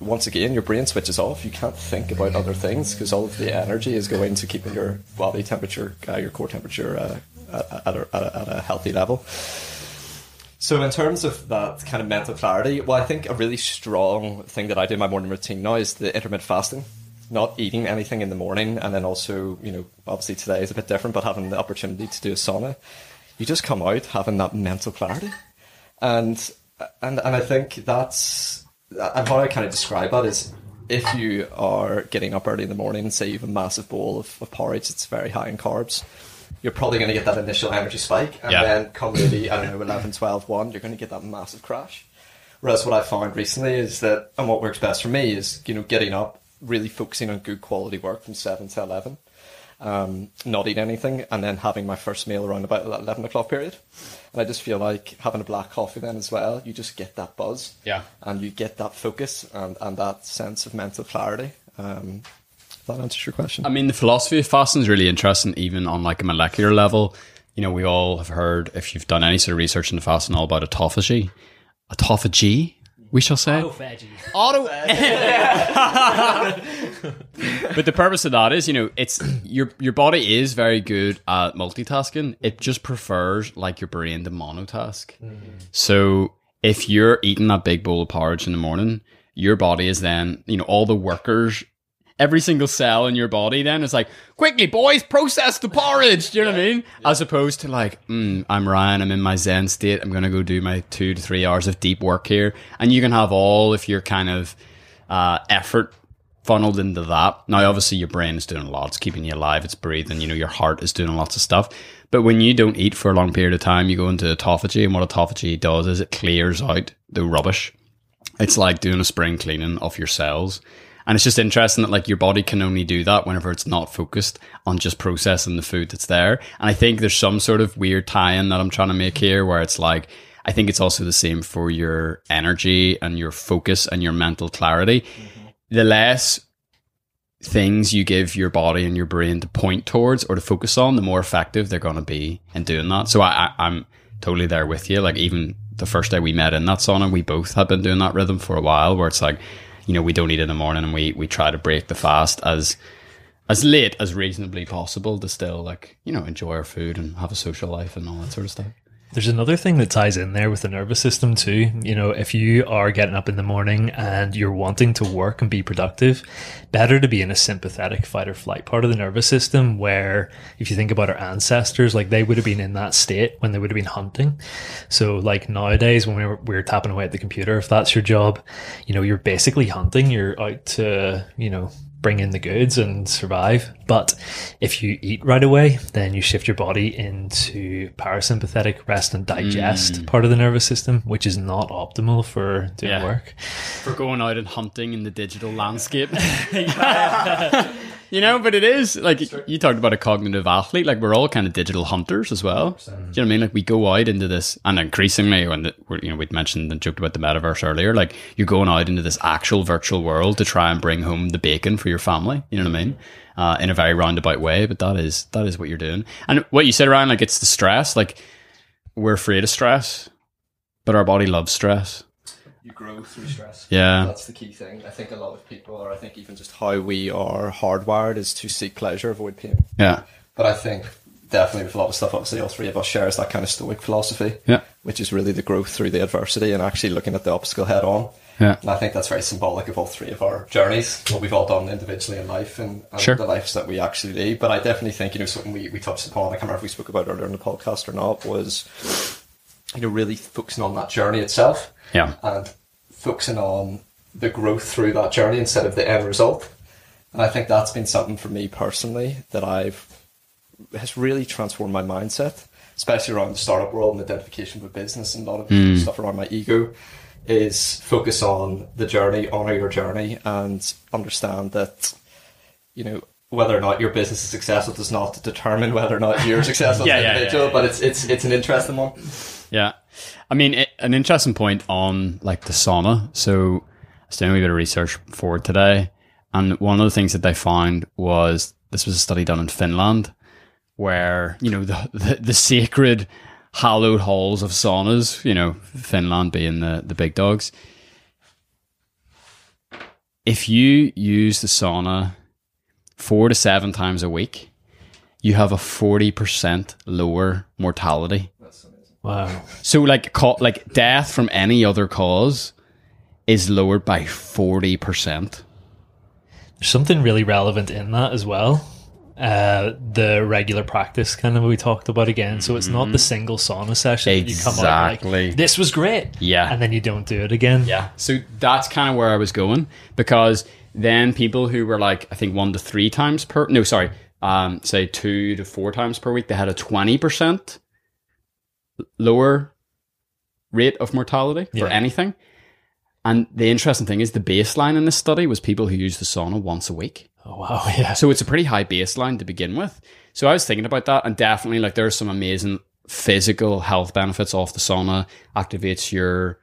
once again your brain switches off. You can't think about other things because all of the energy is going to keeping your body temperature, uh, your core temperature, uh, at, at, a, at a healthy level. So in terms of that kind of mental clarity, well, I think a really strong thing that I do in my morning routine now is the intermittent fasting. Not eating anything in the morning, and then also, you know, obviously today is a bit different, but having the opportunity to do a sauna, you just come out having that mental clarity, and and and I think that's and how I kind of describe that is if you are getting up early in the morning, say you have a massive bowl of, of porridge, it's very high in carbs you're probably going to get that initial energy spike. And yeah. then come maybe, I don't know, 11, 12, 1, you're going to get that massive crash. Whereas what I found recently is that, and what works best for me is, you know, getting up, really focusing on good quality work from 7 to 11, um, not eating anything, and then having my first meal around about that 11 o'clock period. And I just feel like having a black coffee then as well, you just get that buzz. Yeah. And you get that focus and, and that sense of mental clarity. Um, that answers your question. I mean, the philosophy of fasting is really interesting, even on like a molecular level. You know, we all have heard, if you've done any sort of research into fasting, all about autophagy. Autophagy, we shall say. Autophagy. Auto. but the purpose of that is, you know, it's your your body is very good at multitasking. It just prefers like your brain to monotask. Mm-hmm. So if you're eating that big bowl of porridge in the morning, your body is then, you know, all the workers every single cell in your body then is like, quickly, boys, process the porridge. Do you know what I mean? Yeah. As opposed to like, mm, I'm Ryan, I'm in my Zen state. I'm going to go do my two to three hours of deep work here. And you can have all of your kind of uh, effort funneled into that. Now, obviously, your brain is doing a lot. It's keeping you alive. It's breathing. You know, your heart is doing lots of stuff. But when you don't eat for a long period of time, you go into autophagy, and what autophagy does is it clears out the rubbish. It's like doing a spring cleaning of your cells. And it's just interesting that like your body can only do that whenever it's not focused on just processing the food that's there. And I think there's some sort of weird tie-in that I'm trying to make here where it's like I think it's also the same for your energy and your focus and your mental clarity. Mm-hmm. The less things you give your body and your brain to point towards or to focus on, the more effective they're going to be in doing that. So I, I, I'm totally there with you. Like even the first day we met in that sauna, we both had been doing that rhythm for a while, where it's like, you know, we don't eat in the morning and we we try to break the fast as as late as reasonably possible to still like you know enjoy our food and have a social life and all that sort of stuff. There's another thing that ties in there with the nervous system too. You know, if you are getting up in the morning and you're wanting to work and be productive, better to be in a sympathetic fight or flight part of the nervous system where if you think about our ancestors, like they would have been in that state when they would have been hunting. So like nowadays when we're, we're tapping away at the computer, if that's your job, you know, you're basically hunting. You're out to, you know, bring in the goods and survive. But if you eat right away, then you shift your body into parasympathetic rest and digest mm. part of the nervous system, which is not optimal for doing Yeah. work. For going out and hunting in the digital landscape. you know, but it is like you talked about a cognitive athlete. Like we're all kind of digital hunters as well. Do you know what I mean? Like we go out into this, and increasingly, when the, we're- you know we'd mentioned and joked about the metaverse earlier, like you're going out into this actual virtual world to try and bring home the bacon for your family. You know what I mean? Uh, in a very roundabout way, but that is that is what you're doing. And what you said, Ryan, like it's the stress. Like we're afraid of stress, but our body loves stress. You grow through stress. Yeah. That's the key thing. I think a lot of people, or I think even just how we are hardwired, is to seek pleasure, avoid pain. Yeah. But I think definitely with a lot of stuff, obviously, all three of us shares that kind of stoic philosophy, Yeah. which is really the growth through the adversity and actually looking at the obstacle head on. Yeah. And I think that's very symbolic of all three of our journeys, what we've all done individually in life and, and Sure. the lives that we actually lead. But I definitely think, you know, something we, we touched upon, I can't remember if we spoke about earlier in the podcast or not, was, you know, really focusing on that journey itself Yeah. and focusing on the growth through that journey instead of the end result. And I think that's been something for me personally that I've has really transformed my mindset, especially around the startup world and identification with business and a lot of mm. stuff around my ego. Is focus on the journey, honor your journey, and understand that you know whether or not your business is successful does not determine whether or not you're successful Yeah, as an yeah, yeah, individual. yeah, But it's it's it's an interesting one. Yeah. I mean, it, an interesting point on like the sauna. So I was doing a bit of research for today. And one of the things that they found was this was a study done in Finland where, you know, the, the, the sacred hallowed halls of saunas, you know, Finland being the, the big dogs. If you use the sauna four to seven times a week, you have a 40% lower mortality. Wow. So like ca- like death from any other cause is lowered by 40%. There's something really relevant in that as well. Uh, the regular practice kind of we talked about again. So it's not the single sauna session. that You come out Exactly. like, this was great. Yeah. And then you don't do it again. Yeah. So that's kind of where I was going because then people who were like I think 1 to 3 times per no sorry, um say 2 to 4 times per week they had a 20% lower rate of mortality for Yeah. anything. And the interesting thing is the baseline in this study was people who use the sauna once a week. Oh, wow. Yeah. So it's a pretty high baseline to begin with. So I was thinking about that, and definitely like there's some amazing physical health benefits off the sauna. Activates your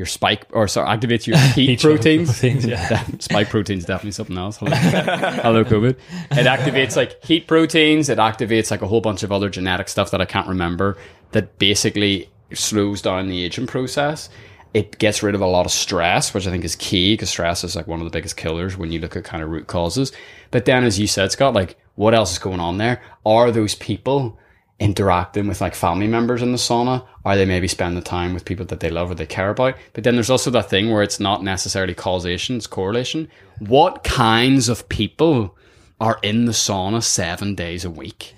your spike or sorry, activates your heat proteins. proteins, yeah. spike proteins definitely something else. Hello, hello, COVID. It activates like heat proteins. It activates like a whole bunch of other genetic stuff that I can't remember. That basically slows down the aging process. It gets rid of a lot of stress, which I think is key because stress is like one of the biggest killers when you look at kind of root causes. But then, as you said, Scott, like what else is going on there? Are those people interacting with like family members in the sauna? Are they maybe spend the time with people that they love or they care about? But then there's also that thing where it's not necessarily causation, it's correlation. What kinds of people are in the sauna seven days a week?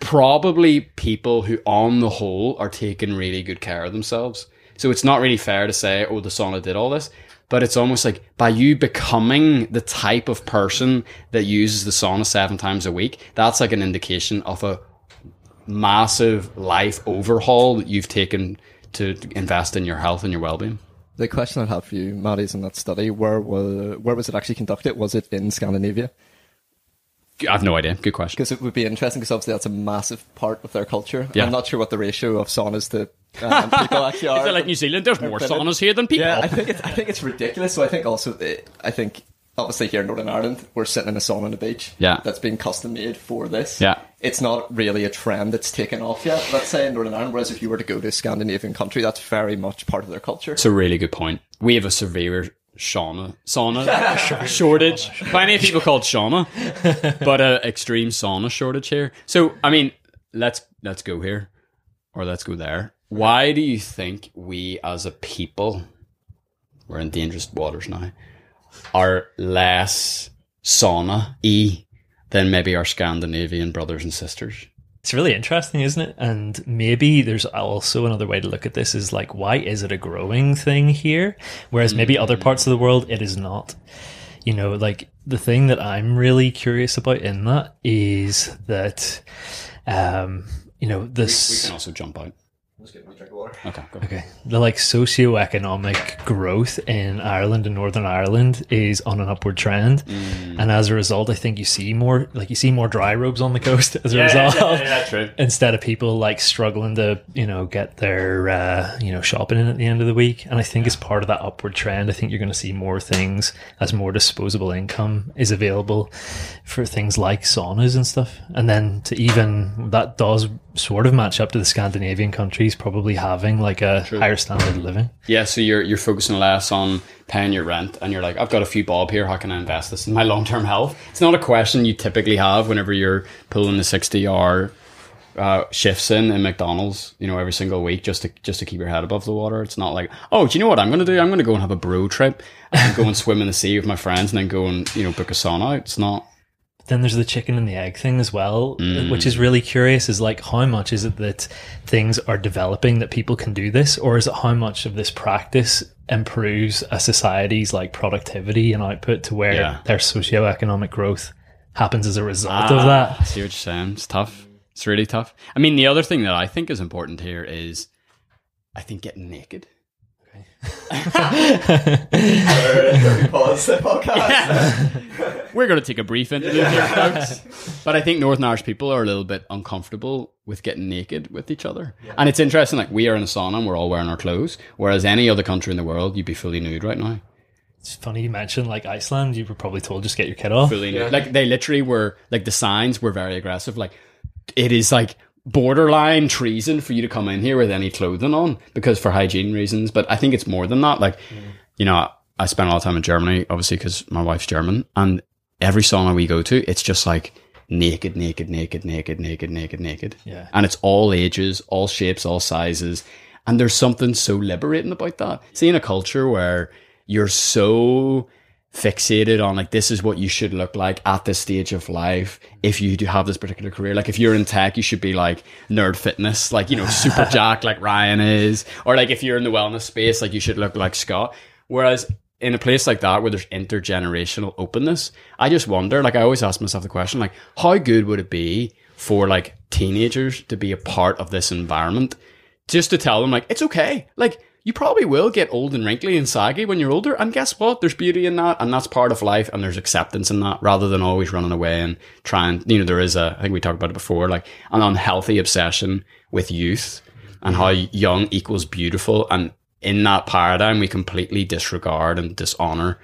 Probably people who, on the whole, are taking really good care of themselves. So it's not really fair to say, oh, the sauna did all this. but it's almost like by you becoming the type of person that uses the sauna seven times a week, that's like an indication of a massive life overhaul that you've taken to invest in your health and your well-being. The question I have for you, Matt, is in that study, where was, where was it actually conducted? Was it in Scandinavia? I have no idea. Good question. Because it would be interesting, because obviously that's a massive part of their culture. Yeah. I'm not sure what the ratio of saunas to um, people actually are. Is it like New Zealand? There's more saunas here than people. Yeah, I think it's I think it's ridiculous. So I think also I think obviously here in Northern Ireland we're sitting in a sauna on the beach. Yeah. that's been custom made for this. Yeah. It's not really a trend that's taken off yet. Let's say in Northern Ireland. Whereas if you were to go to a Scandinavian country, that's very much part of their culture. It's a really good point. We have a severe sauna sauna shortage. Plenty of people called sauna, but an extreme sauna shortage here. So I mean, let's let's go here, or let's go there. Why do you think we as a people, we're in dangerous waters now, are less sauna y than maybe our Scandinavian brothers and sisters? It's really interesting, isn't it? And maybe there's also another way to look at this is like, why is it a growing thing here? Whereas maybe other parts of the world, it is not. You know, like the thing that I'm really curious about in that is that, um, you know, this. We this. can also jump out. Just get me a drink of water. Okay, go. Okay. The like socioeconomic growth in Ireland and Northern Ireland is on an upward trend. And as a result, I think you see more like you see more dry robes on the coast as a result. true. Instead of people like struggling to, you know, get their uh, you know, shopping in at the end of the week. And I think as part of that upward trend, I think you're gonna see more things as more disposable income is available for things like saunas and stuff. And then to even that does sort of match up to the Scandinavian countries probably having like a higher standard of living. Yeah, so you're you're focusing less on paying your rent, and you're like, I've got a few bob here. How can I invest this in my long term health? It's not a question you typically have whenever you're pulling the sixty hour uh, shifts in in McDonald's, you know, every single week just to just to keep your head above the water. It's not like, oh, do you know what I'm going to do? I'm going to go and have a bro trip and go and swim in the sea with my friends, and then go and you know book a sauna. It's not. Then there's the chicken and the egg thing as well, which is really curious. Is like how much is it that things are developing that people can do this, or is it how much of this practice improves a society's like productivity and output to where Yeah. their socioeconomic growth happens as a result of Ah, that? I see what you're saying. It's tough. It's really tough. I mean, the other thing that I think is important here is, I think getting naked. Pause the podcast. We're going to take a brief interlude here, folks. But I think Northern Irish people are a little bit uncomfortable with getting naked with each other. And it's interesting, like, we are in a sauna and we're all wearing our clothes, whereas any other country in the world, you'd be fully nude right now. It's funny you mentioned like Iceland. You were probably told just get your kid off. Fully nude. Like, they literally were, like, the signs were very aggressive. Like, it is like borderline treason for you to come in here with any clothing on because for hygiene reasons. But I think it's more than that. Like, you know, I spent a lot of time in Germany, obviously, because my wife's German. And every sauna we go to, it's just like naked, naked, naked, naked, naked, naked, naked. Yeah. And it's all ages, all shapes, all sizes. And there's something so liberating about that. Seeing a culture where you're so fixated on like this is what you should look like at this stage of life if you do have this particular career. Like if you're in tech you should be like nerd fitness like you know super jack like ryan is. Or like if you're in the wellness space like you should look like scott. Whereas in a place like that where there's intergenerational openness i just wonder like i always ask myself the question like how good would it be for like teenagers to be a part of this environment just to tell them like it's okay. Like you probably will get old and wrinkly and saggy when you're older and guess what? There's beauty in that and that's part of life and there's acceptance in that rather than always running away and trying you know there is a i think we talked about it before like an unhealthy obsession with youth and how young equals beautiful and in that paradigm we completely disregard and dishonor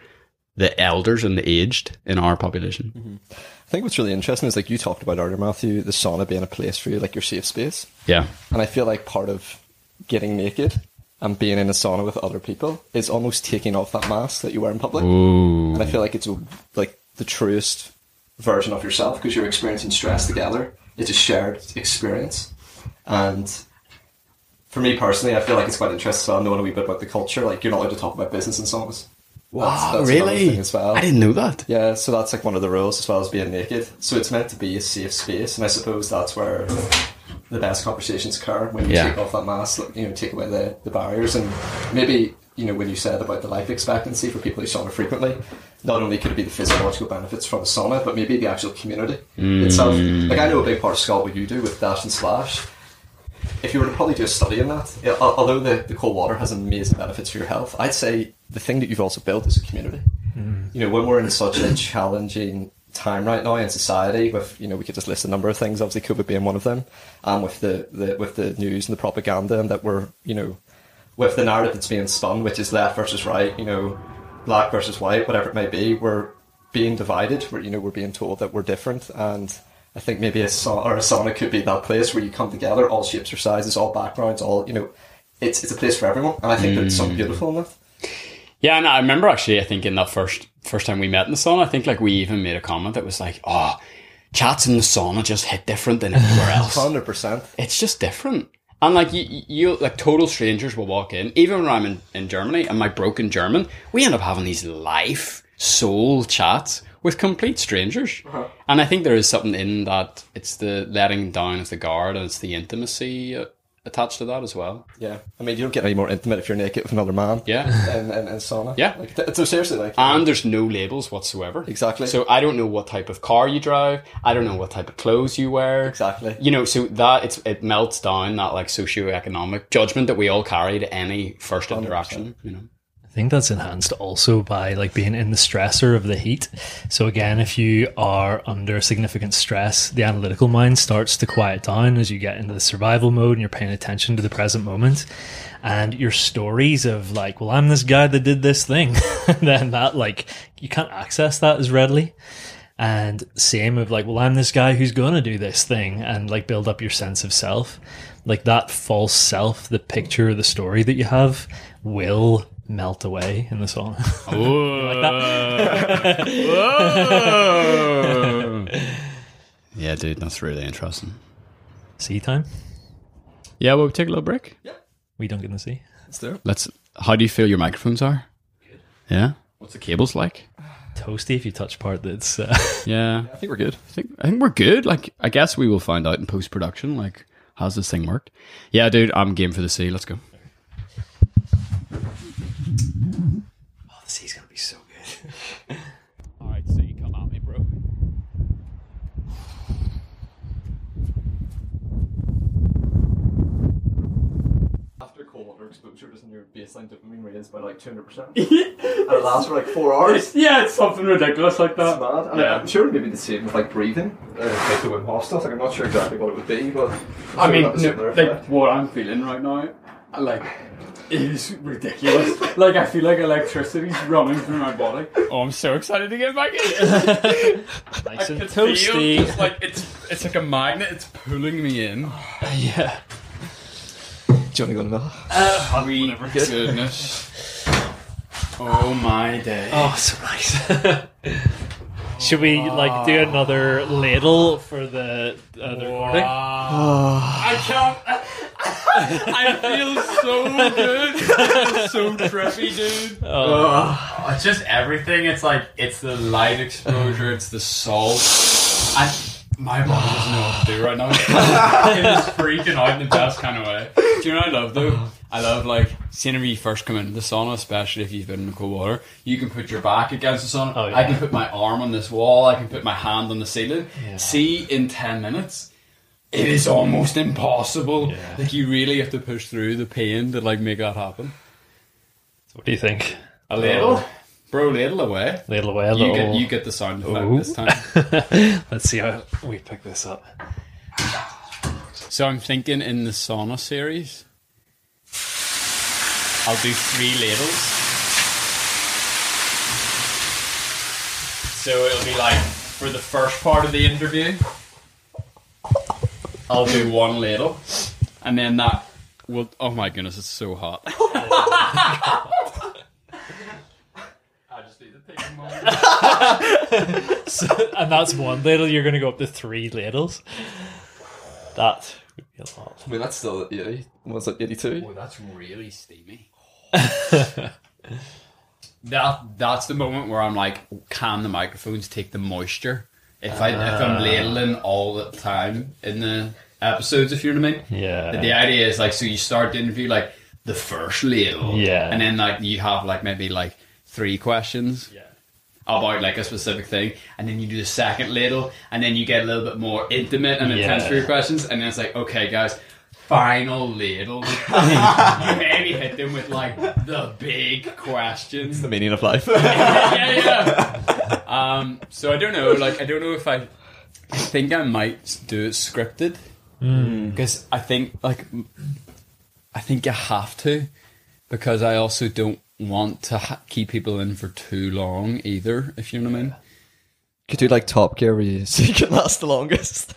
the elders and the aged in our population. Mm-hmm. I think what's really interesting is like you talked about earlier, Matthew, the sauna being a place for you, like your safe space. yeah. And I feel like part of getting naked and being in a sauna with other people is almost taking off that mask that you wear in public. Ooh. And I feel like it's like the truest version of yourself because you're experiencing stress together. It's a shared experience. And for me personally, I feel like it's quite interesting as well, knowing a wee bit about the culture. Like you're not allowed to talk about business in saunas. wow that's another really well. i didn't know that Yeah, so that's like one of the rules as well as being naked. So it's meant to be a safe space, and I suppose that's where the best conversations occur when you Yeah. take off that mask, you know, take away the, the barriers, and maybe you know, when you said about the life expectancy for people who sauna frequently, not only could it be the physiological benefits from the sauna, but maybe the actual community itself. Mm. Like I know a big part of Scott what you do with Dash and Slash. If you were to probably do a study in that, it- although the, the cold water has amazing benefits for your health, I'd say the thing that you've also built is a community. Mm. You know, when we're in such a challenging time right now in society, with you know, we could just list a number of things. Obviously, COVID being one of them, and with the, the with the news and the propaganda, and that we're you know, with the narrative that's being spun, which is left versus right, you know, black versus white, whatever it may be, we're being divided. We're you know, we're being told that we're different, and I think maybe a sauna or a sauna could be that place where you come together, all shapes or sizes, all backgrounds, all you know, it's it's a place for everyone, and I think there's something mm. beautiful in that. Yeah, and I remember actually. I think in that first first time we met in the sauna, I think like we even made a comment that was like, "Oh, chats in the sauna just hit different than anywhere else. Hundred percent. It's just different." And like you, you, like total strangers will walk in. Even when I'm in, in Germany and my broken German, we end up having these life soul chats with complete strangers. And I think there is something in that. It's the letting down of the guard and it's the intimacy uh, attached to that as well. Yeah, I mean, you don't get any more intimate if you're naked with another man. Yeah. in, in, in sauna. Yeah. like, th- so seriously, like, and there's no labels whatsoever. Exactly. So I don't know what type of car you drive. I don't know what type of clothes you wear. Exactly. You know, so that it's it melts down that like socioeconomic judgment that we all carry to any first interaction. You know. I think that's enhanced also by like being in the stressor of the heat. So again, if you are under significant stress, the analytical mind starts to quiet down as you get into the survival mode and you're paying attention to the present moment. And your stories of like, well, I'm this guy that did this thing, then that like you can't access that as readily. And same of like, well, I'm this guy who's gonna do this thing and like build up your sense of self. Like that false self, the picture, the story that you have will melt away in the sauna. yeah, dude, that's really interesting. sea time? Yeah, well, we take a little break. Yeah. We don't get in the sea. Let's do it. Let's. How do you feel your microphones are? Yeah. What's the cables like? Toasty if you touch part that's uh, Yeah. I think we're good. I think I think we're good. Like I guess we will find out in post production. Like how's this thing worked? Yeah, dude, I'm game for the sea. Let's go. Oh, the sea's gonna be so good. All right, so you come at me, bro. After cold water exposure, doesn't your baseline dopamine raise by like 200%? and it lasts for like four hours. yeah, it's something ridiculous like that. It's mad. And Yeah. I'm sure it'll maybe the same with like breathing, uh, like the Wim Hof stuff. Like I'm not sure exactly what it would be, but I'm I sure mean, that's no, similar like what I'm feeling right now, like it is ridiculous. like I feel like electricity's running through my body. Oh, I'm so excited to get back in. Nice and can feel just like it's it's like a magnet. It's pulling me in. yeah. Do you want to go in the middle? Sweet goodness. Oh my day. Oh, so nice. Should we like do another ladle for the uh, the recording? I can't. I feel so good. So trippy, dude. Oh. It's just everything. It's like it's the light exposure. It's the salt. I my body doesn't know what to do right now. it is freaking out in the best kind of way. Do you know what I love though? I love like seeing when you first come into the sauna, especially if you've been in the cold water. You can put your back against the sauna. Oh, yeah. I can put my arm on this wall. I can put my hand on the ceiling. Yeah. See in ten minutes. It is almost impossible. Yeah. Like you really have to push through the pain to like make that happen. So What do you think? A ladle, oh. bro, ladle away. Ladle away a You little. get you get the sound effect Ooh. this time. Let's see how we pick this up. So I'm thinking in the sauna series, I'll do three ladles. So it'll be like for the first part of the interview, I'll do one ladle, and then that will. Oh my goodness, it's so hot. I just need to take a moment. So, and that's one ladle. You're going to go up to three ladles. That would be a lot. I mean, that's still at 80. Was it 82? Oh, that's really steamy. that that's the moment where I'm like, can the microphones take the moisture? If I if I'm ah. ladling all the time in the episodes, if you know what I mean. Yeah. The idea is like, so you start the interview like, the first ladle. Yeah. And then like you have like maybe like three questions. Yeah. About like a specific thing, and then you do the second ladle, and then you get a little bit more intimate and intense Yeah. for your questions, and then it's like, okay, guys, final ladle. you maybe hit them with like the big questions. The meaning of life. yeah, yeah. Um, so I don't know. Like, I don't know if I. I think I might do it scripted because I think like I think you have to because I also don't want to ha- keep people in for too long either. If you know what I mean. Could do like Top Gear where you so you can last the longest.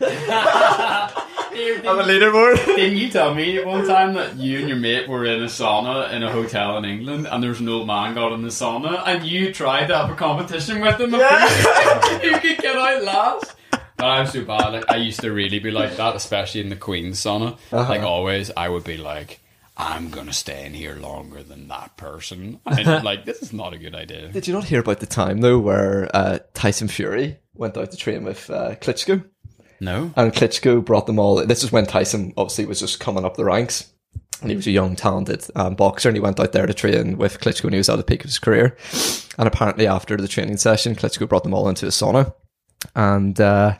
I'm a leaderboard. Didn't you tell me one time that you and your mate were in a sauna in a hotel in England and there was an old man got in the sauna and you tried to have a competition with him? Yeah. you could get out last. But I'm so bad. Like I used to really be like that, especially in the Queen's sauna. Like always, I would be like, "I'm gonna stay in here longer than that person." And like, this is not a good idea. Did you not hear about the time though where uh, Tyson Fury went out to train with uh, Klitschko? No. And Klitschko brought them all. This is when Tyson obviously was just coming up the ranks. And he was a young, talented um, boxer, and he went out there to train with Klitschko when he was at the peak of his career. And apparently, after the training session, Klitschko brought them all into a sauna. And, uh,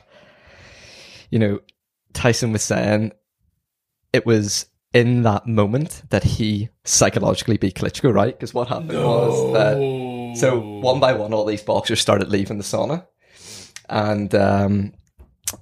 you know, Tyson was saying it was in that moment that he psychologically beat Klitschko, right? Because what happened was that so one by one, all these boxers started leaving the sauna, and um,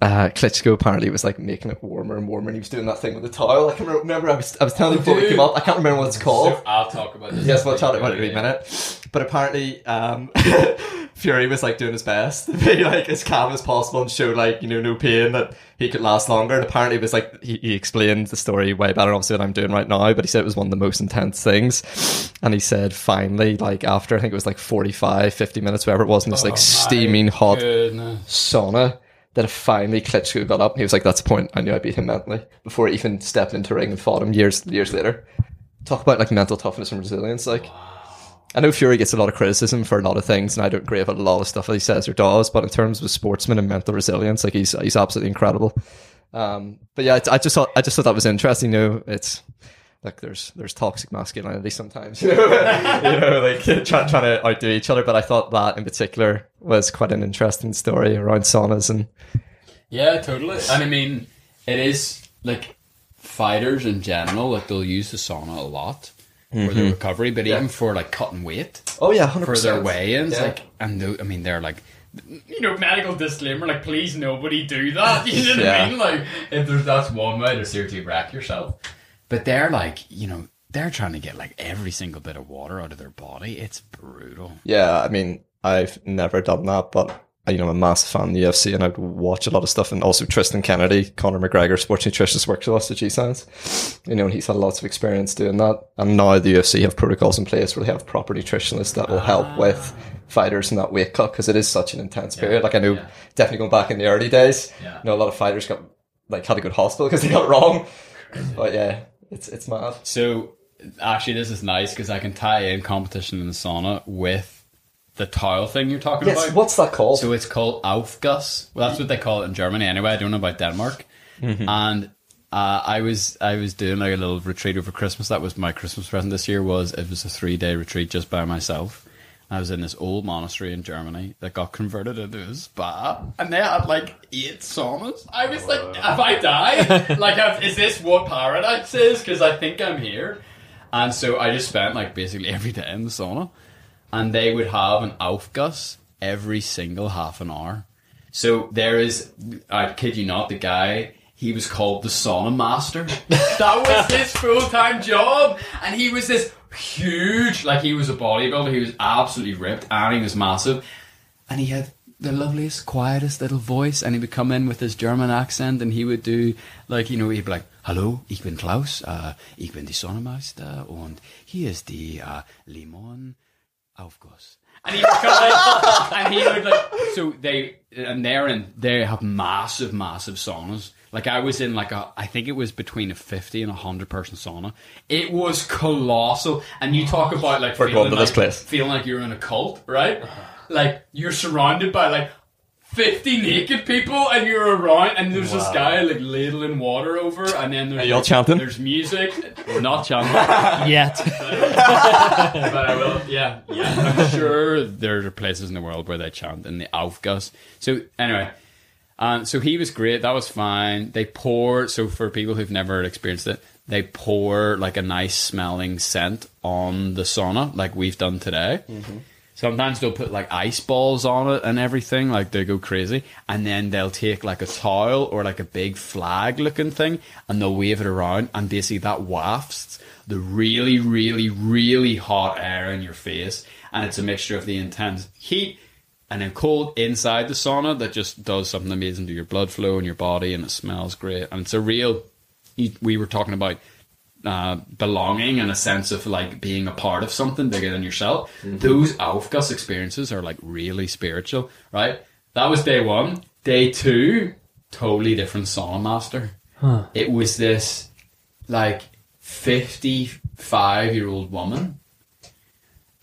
uh, Klitschko apparently was like making it warmer and warmer, and he was doing that thing with the towel. I can remember I was I was telling you before we came up. I can't remember what it's called. So I'll talk about this. Yes, we'll chat about it in a minute. But apparently, um, Fury was like doing his best to be like as calm as possible and show like you know no pain that he could last longer. And apparently, it was like he, he explained the story way better, obviously, than I'm doing right now. But he said it was one of the most intense things. And he said finally, like after I think it was like 45, 50 minutes, whatever it was, in this like steaming hot Goodness. sauna. That finally Klitschko got up. and He was like, "That's the point. I knew I beat him mentally before he even stepped into ring and fought him years years later." Talk about like mental toughness and resilience. Like, I know Fury gets a lot of criticism for a lot of things, and I don't agree about a lot of stuff that he says or does. But in terms of sportsman and mental resilience, like he's he's absolutely incredible. Um, but yeah, I, I just thought I just thought that was interesting. You know, it's like there's there's toxic masculinity sometimes. You know, you like try, trying to outdo each other. But I thought that in particular was quite an interesting story around saunas and Yeah, totally. And I mean, it is like fighters in general, like they'll use the sauna a lot for their mm-hmm. recovery, but even for like cutting weight oh yeah, hundred for their percent. weigh-ins, Yeah. like, and tho- I mean, they're like, you know, medical disclaimer, like, please nobody do that. You know what Yeah. I mean? Like, if there's that's one way to seriously wreck yourself. But they're like, you know, they're trying to get like every single bit of water out of their body. It's brutal. Yeah, I mean, I've never done that, but uh, you know, I'm a massive fan of the UFC and I'd watch a lot of stuff. And also Tristan Kennedy, Conor McGregor, sports nutritionist, works with us at G Science. You know, and he's had lots of experience doing that. And now the UFC have protocols in place where they have proper nutritionists that will help ah. with fighters in that weight cut because it is such an intense period. Like I know, yeah. definitely going back in the early days, Yeah. you know, a lot of fighters got like had a good hospital because they got wrong. But yeah, it's it's mad. So actually, this is nice because I can tie in competition in the sauna with the tile thing you're talking Yes, about. what's that called? So it's called Aufguss. Well, that's what they call it in Germany anyway. I don't know about Denmark. And uh, I was I was doing like a little retreat over Christmas. That was my Christmas present this year. Was it was a three day retreat just by myself. I was in this old monastery in Germany that got converted into a spa, and they had like eight saunas. I was like, "Have I died? like, have, is this what paradise is? Because I think I'm here." And so I just spent like basically every day in the sauna, and they would have an Aufguss every single half an hour. So there is, I kid you not, the guy. He was called the sauna master. that was his full time job, and he was this huge, like he was a bodybuilder. He was absolutely ripped, and he was massive, and he had the loveliest, quietest little voice, and he would come in with his German accent, and he would do like you know he'd be like, "Hallo, ich bin Klaus, uh, ich bin die Sonnenmeister, und hier ist die uh, Limon Aufguss." And he would come like, and he would like, so they and they're in they have massive, massive saunas. Like I was in like a, I think it was between a fifty and a hundred person sauna. It was colossal, and you talk oh. about like We're feeling going to this like, place. feeling like you're in a cult, right? Uh-huh. Like you're surrounded by like 50 naked people and you're around and there's this Wow. guy like ladling water over and then there's Are y'all chanting? there's music we're not chanting Yet. but I will yeah yeah I'm sure there are places in the world where they chant in the Aufguss so anyway um, so he was great that was fine they pour so for people who've never experienced it they pour like a nice smelling scent on the sauna like we've done today Sometimes they'll put like ice balls on it and everything, like they go crazy. And then they'll take like a towel or like a big flag looking thing and they'll wave it around and basically that wafts the really, really, really hot air in your face. And it's a mixture of the intense heat and then cold inside the sauna that just does something amazing to your blood flow and your body and it smells great. And it's a real, you- we were talking about uh, belonging and a sense of like being a part of something bigger than yourself. Those Aufguss experiences are like really spiritual, right? That was day one. Day two, totally different sauna master. It was this like 55 year old woman,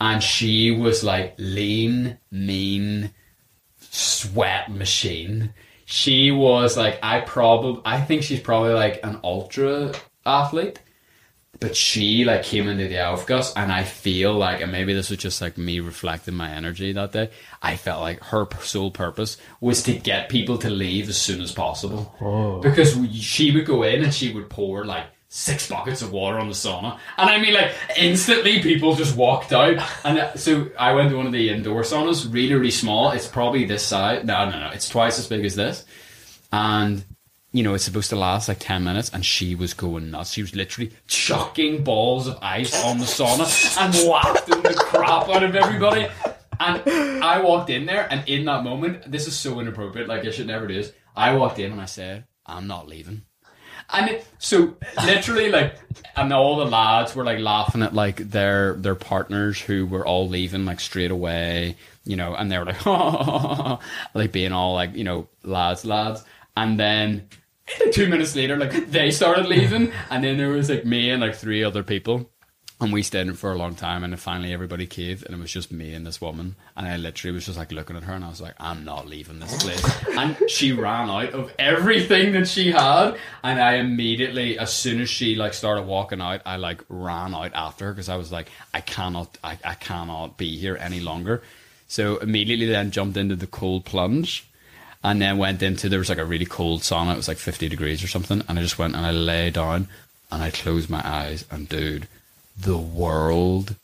and she was like lean, mean, sweat machine. She was like, I probably, I think she's probably like an ultra athlete but she like came into the Aufguss and I feel like and maybe this was just like me reflecting my energy that day I felt like her sole purpose was to get people to leave as soon as possible oh. because she would go in and she would pour like six buckets of water on the sauna and I mean like instantly people just walked out and uh, so I went to one of the indoor saunas really really small it's probably this size no no no it's twice as big as this and you know, it's supposed to last like 10 minutes, and she was going nuts. She was literally chucking balls of ice on the sauna and wafting the crap out of everybody. And I walked in there, and in that moment, this is so inappropriate, like I should never do this. I walked in and I said, I'm not leaving. And so literally like and all the lads were like laughing at like their their partners who were all leaving like straight away, you know, and they were like like being all like, you know, lads, lads. And then two minutes later, like they started leaving and then there was like me and like three other people. And we stayed in for a long time, and then finally everybody caved, and it was just me and this woman. And I literally was just like looking at her, and I was like, "I'm not leaving this place." and she ran out of everything that she had, and I immediately, as soon as she like started walking out, I like ran out after her because I was like, "I cannot, I, I cannot be here any longer." So immediately then jumped into the cold plunge, and then went into there was like a really cold sauna. It was like 50 degrees or something, and I just went and I lay down, and I closed my eyes, and dude the world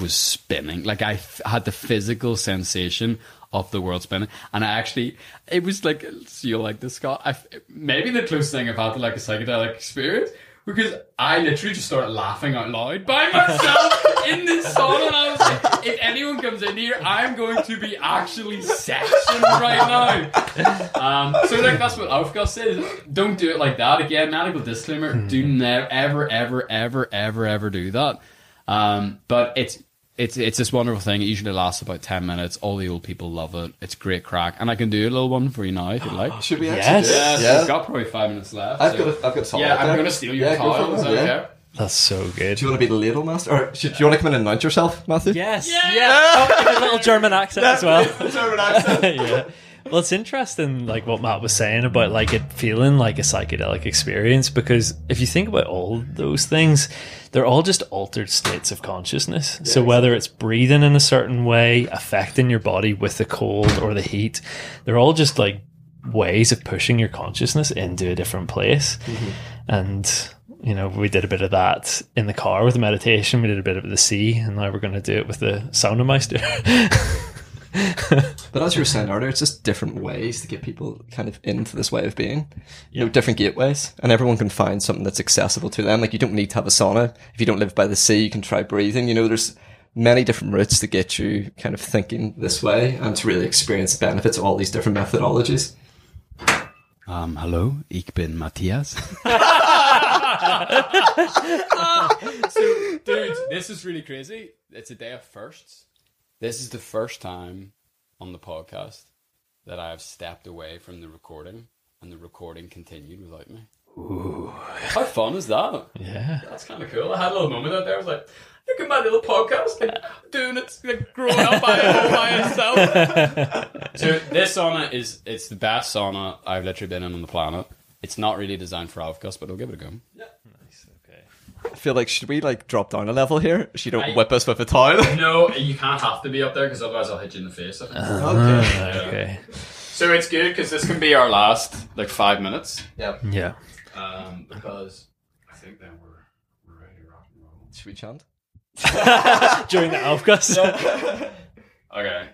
was spinning. Like I f- had the physical sensation of the world spinning, and I actually it was like so you'll like this, Scott. I maybe the closest thing I've had to like a psychedelic experience. Because I literally just started laughing out loud by myself in this sauna, and I was like, "If anyone comes in here, I'm going to be actually sectioned right now." Um, so like that's what Aufguss says. Don't do it like that again. Medical disclaimer: Do never, ever, ever, ever, ever, ever do that. Um, but it's it's it's this wonderful thing. It usually lasts about ten minutes. All the old people love it. It's great crack, and I can do a little one for you now if you'd like. Should we actually Yes. do it? Yeah, so Yeah. we've got probably five minutes left. I've so- got a, I've got a towel yeah, I'm going to steal your Yeah, go for towel. it, Is that yeah. okay? That's so good. Do you want to be the ladle master? Or should, do you want to come in and announce yourself, Matthew? Yes. Yeah. Oh, in a little German accent as well. German accent. yeah. Well, it's interesting, like what Matt was saying about like it feeling like a psychedelic experience because if you think about all those things, they're all just altered states of consciousness. so whether it's breathing in a certain way, affecting your body with the cold or the heat, they're all just like ways of pushing your consciousness into a different place. Mm-hmm. And you know, we did a bit of that in the car with the meditation. We did a bit of the sea, and now we're going to do it with the sauna meister. But as you were saying earlier, it's just different ways to get people kind of into this way of being. You know, different gateways, and everyone can find something that's accessible to them. Like you don't need to have a sauna if you don't live by the sea. You can try breathing. You know, there's many different routes to get you kind of thinking this way and to really experience the benefits of all these different methodologies. Um, hello, ich bin Matthias. so, dude, this is really crazy. It's a day of firsts. This is the first time on the podcast that I have stepped away from the recording and the recording continued without me. How fun is that? Yeah. That's kind of cool. I had a little moment out there. I was like, look at my little podcast, like, doing it, like, growing up by, all by itself. so this sauna is it's the best sauna I've literally been in on the planet. It's not really designed for Aufguss, but I'll give it a go. Okay. I feel like should we like drop down a level here? She don't I- whip us with a towel. No, you can't have to be up there because otherwise I'll hit you in the face. okay. Okay. So it's good because this can be our last like five minutes, Yeah. Yeah. um, because I think then we're we're ready to rock and roll. Should we chant? During the Aufguss. Okay.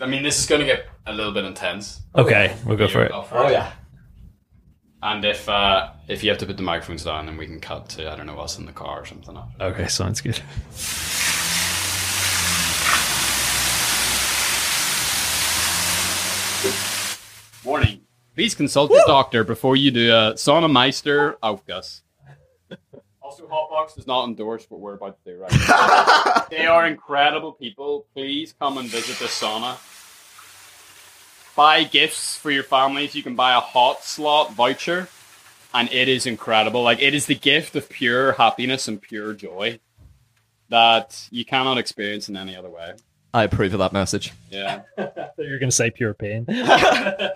I mean, this is going to get a little bit intense. okay, we'll go for it. Go for it. yeah. And if uh, if you have to put the microphones down, then we can cut to I don't know us in the car or something. After. Okay, sounds good. Warning: Please consult your doctor before you do a sauna meister Aufguss. Also, Hotbox does not endorse what we're about to do right now. they are incredible people. Please come and visit the sauna. Buy gifts for your families. You can buy a hot slot voucher, and it is incredible. Like it is the gift of pure happiness and pure joy that you cannot experience in any other way. I approve of that message. Yeah. You were going to say pure pain.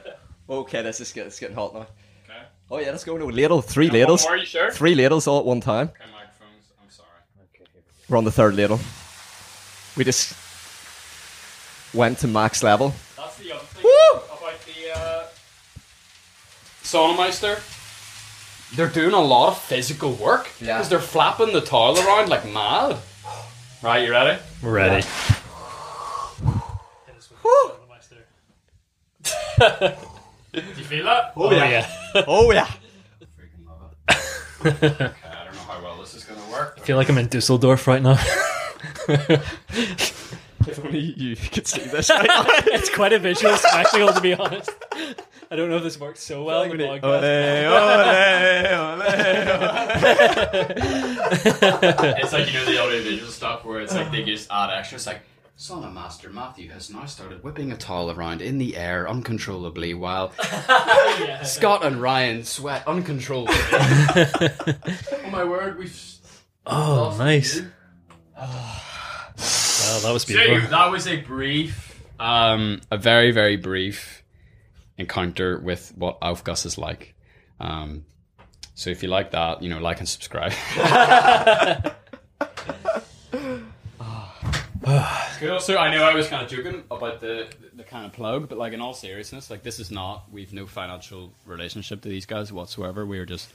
Okay, this is get, it's getting hot now. Okay. Oh yeah, let's go into a ladle. Three ladles. Are you sure? Three ladles all at one time. Okay, microphones. I'm sorry. Okay. We're on the third ladle. We just went to max level. That's the other thing Woo! about the uh, Saunameister. They're doing a lot of physical work Yeah. because they're flapping the towel around like mad. Right, you ready? We're ready. Do you feel that? Oh, yeah. Oh yeah. Freaking love it. okay, I don't know how well this is gonna work. I feel like I'm in Dusseldorf right now. If only you could see this right now. it's quite a visual spectacle, to be honest. I don't know if this works so well in the podcast. it's like you know the audio visual stuff where it's like they just add extras like Sauna Master Matthew has now started whipping a towel around in the air uncontrollably while Scott and Ryan sweat uncontrollably. oh my word, we've Oh, nice. Well, that was So beautiful. that was a brief, um, a very very brief encounter with what Aufguss is like. Um, so if you like that, you know, like and subscribe. Cool. So I know I was kind of joking about the the kind of plug, but like in all seriousness, like this is not. We've no financial relationship to these guys whatsoever. We are just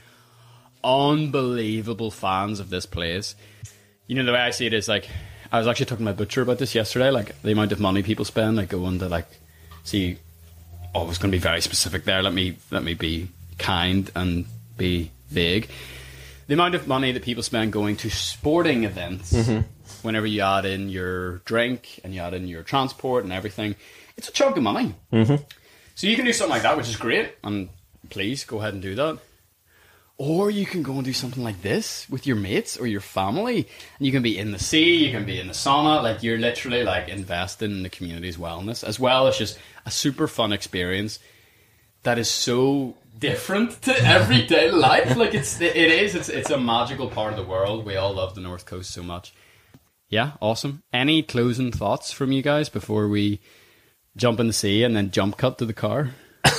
unbelievable fans of this place. You know the way I see it is like I was actually talking to my butcher about this yesterday. Like the amount of money people spend, like going to like see. Oh, I was going to be very specific there. Let me let me be kind and be vague. The amount of money that people spend going to sporting events, whenever you add in your drink and you add in your transport and everything, it's a chunk of money. Mm-hmm. So you can do something like that, which is great, and please go ahead and do that. Or you can go and do something like this with your mates or your family. And you can be in the sea, you can be in the sauna. Like you're literally like investing in the community's wellness, as well as just a super fun experience that is so different to everyday life. Like it's it is. It's it's a magical part of the world. We all love the North Coast so much. Yeah, awesome. Any closing thoughts from you guys before we jump in the sea and then jump cut to the car?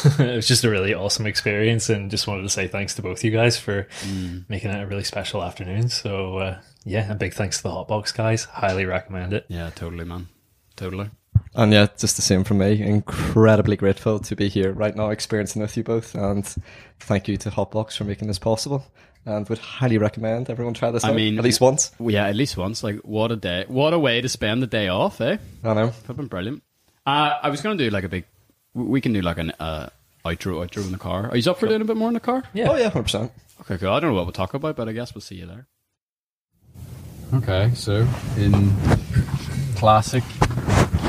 it was just a really awesome experience, and just wanted to say thanks to both you guys for making it a really special afternoon. So, uh, yeah, a big thanks to the Hotbox guys. Highly recommend it. Yeah, totally, man. Totally. And yeah, just the same from me. Incredibly grateful to be here right now, experiencing with you both, and thank you to Hotbox for making this possible. And would highly recommend everyone try this I out mean- at least once. Yeah, at least once. Like, what a day! What a way to spend the day off, eh? I know. It's been brilliant. Uh, I was going to do like a big. We can do like an uh, outro, outro in the car. Are you up for doing a bit more in the car? Yeah. Oh yeah, hundred percent. Okay, cool. I don't know what we'll talk about, but I guess we'll see you there. Okay, so in classic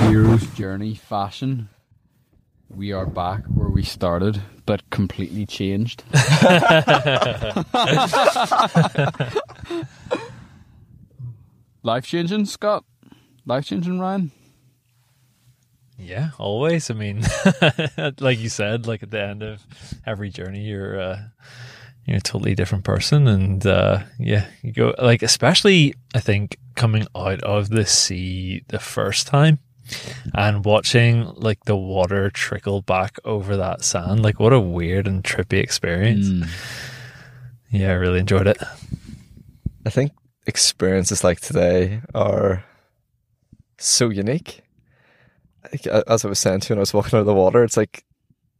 hero's journey fashion, we are back where we started, but completely changed. Life changing, Scott. Life changing, Ryan. Yeah, always. I mean, like you said, like at the end of every journey, you're uh, you're a totally different person, and uh, yeah, you go like especially I think coming out of the sea the first time and watching like the water trickle back over that sand, like what a weird and trippy experience. Mm. Yeah, I really enjoyed it. I think experiences like today are so unique. As I was saying to you when I was walking out of the water, it's like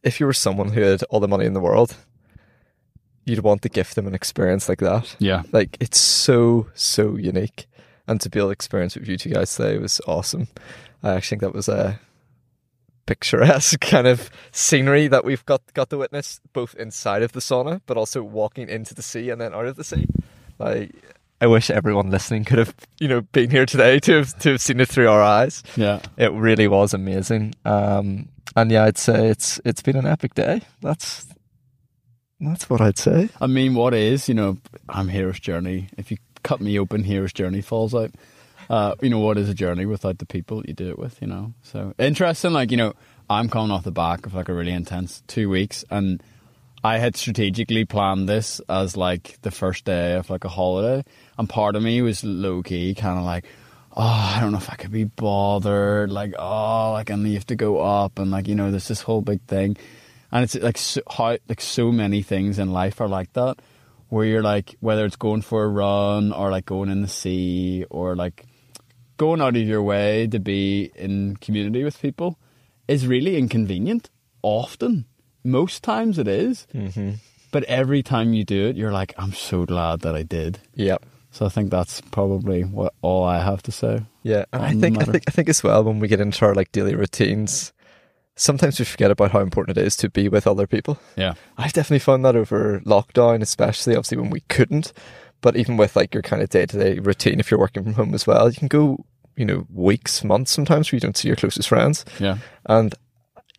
if you were someone who had all the money in the world, you'd want to gift them an experience like that. Yeah. Like it's so so unique, and to be able to experience it with you two guys today was awesome. I actually think that was a picturesque kind of scenery that we've got got to witness both inside of the sauna, but also walking into the sea and then out of the sea. Like I wish everyone listening could have you know been here today to have to have seen it through our eyes. Yeah. It really was amazing. Um, and yeah, I'd say it's it's been an epic day. That's that's what I'd say. I mean, what is, you know, I'm Hero's Journey. If you cut me open, Hero's Journey falls out. Uh, you know, what is a journey without the people you do it with, you know? So interesting, like, you know, I'm coming off the back of like a really intense two weeks and I had strategically planned this as like the first day of like a holiday. And part of me was low key, kind of like, oh, I don't know if I could be bothered. Like, oh, like, you have to go up and like, you know, there's this whole big thing. And it's like so, how like so many things in life are like that, where you're like whether it's going for a run or like going in the sea or like going out of your way to be in community with people is really inconvenient. Often, most times it is, Mm-hmm. but every time you do it, you're like, I'm so glad that I did. Yep. So I think that's probably what all I have to say. Yeah, and I think I think I think as well when we get into our like daily routines, sometimes we forget about how important it is to be with other people. Yeah, I've definitely found that over lockdown, especially obviously when we couldn't. But even with like your kind of day to day routine, if you're working from home as well, you can go, you know, weeks, months sometimes where you don't see your closest friends. yeah, And,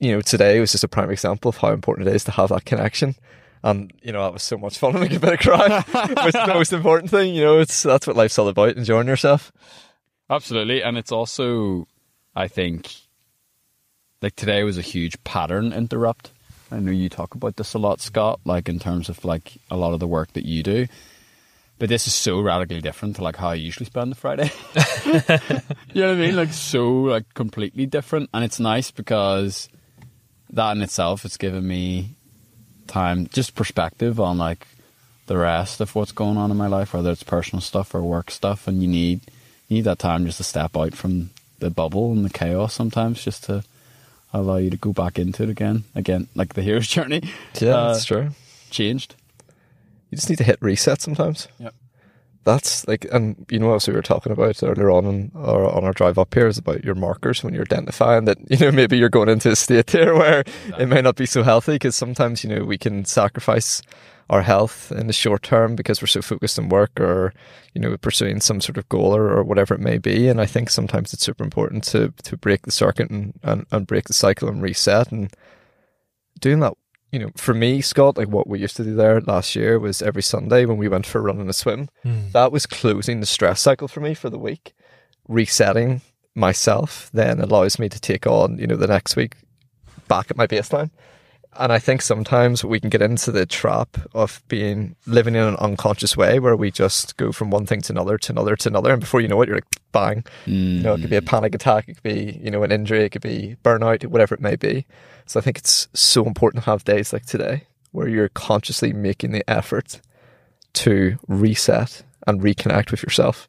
you know, today was just a prime example of how important it is to have that connection. And, you know, that was so much fun to make a bit of cry. was the most important thing. You know, it's that's what life's all about, enjoying yourself. absolutely. And it's also, I think, like today was a huge pattern interrupt. I know you talk about this a lot, Scott, like in terms of like a lot of the work that you do. But this is so radically different to like how I usually spend the Friday. you know what I mean? Like so like completely different. And it's nice because that in itself has given me time, just perspective on like the rest of what's going on in my life, whether it's personal stuff or work stuff, and you need you need that time just to step out from the bubble and the chaos sometimes, just to allow you to go back into it again, again, like the hero's journey. Yeah, uh, that's true. changed. You just need to hit reset sometimes. Yep. That's like, and you know, as we were talking about earlier on in, or on our drive up here, is about your markers when you're identifying that you know maybe you're going into a state here where it may not be so healthy because sometimes you know we can sacrifice our health in the short term because we're so focused on work or you know pursuing some sort of goal or, or whatever it may be. And I think sometimes it's super important to to break the circuit and, and, and break the cycle and reset and doing that you know, for me, Scott, like what we used to do there last year was every Sunday when we went for a run and a swim, hmm. that was closing the stress cycle for me for the week. Resetting myself then allows me to take on, you know, the next week back at my baseline. And I think sometimes we can get into the trap of being living in an unconscious way where we just go from one thing to another to another to another. And before you know it, you're like, bang. You know, it could be a hmm. panic attack, it could be, you know, an injury, it could be burnout, whatever it may be. So I think it's so important to have days like today where you're consciously making the effort to reset and reconnect with yourself.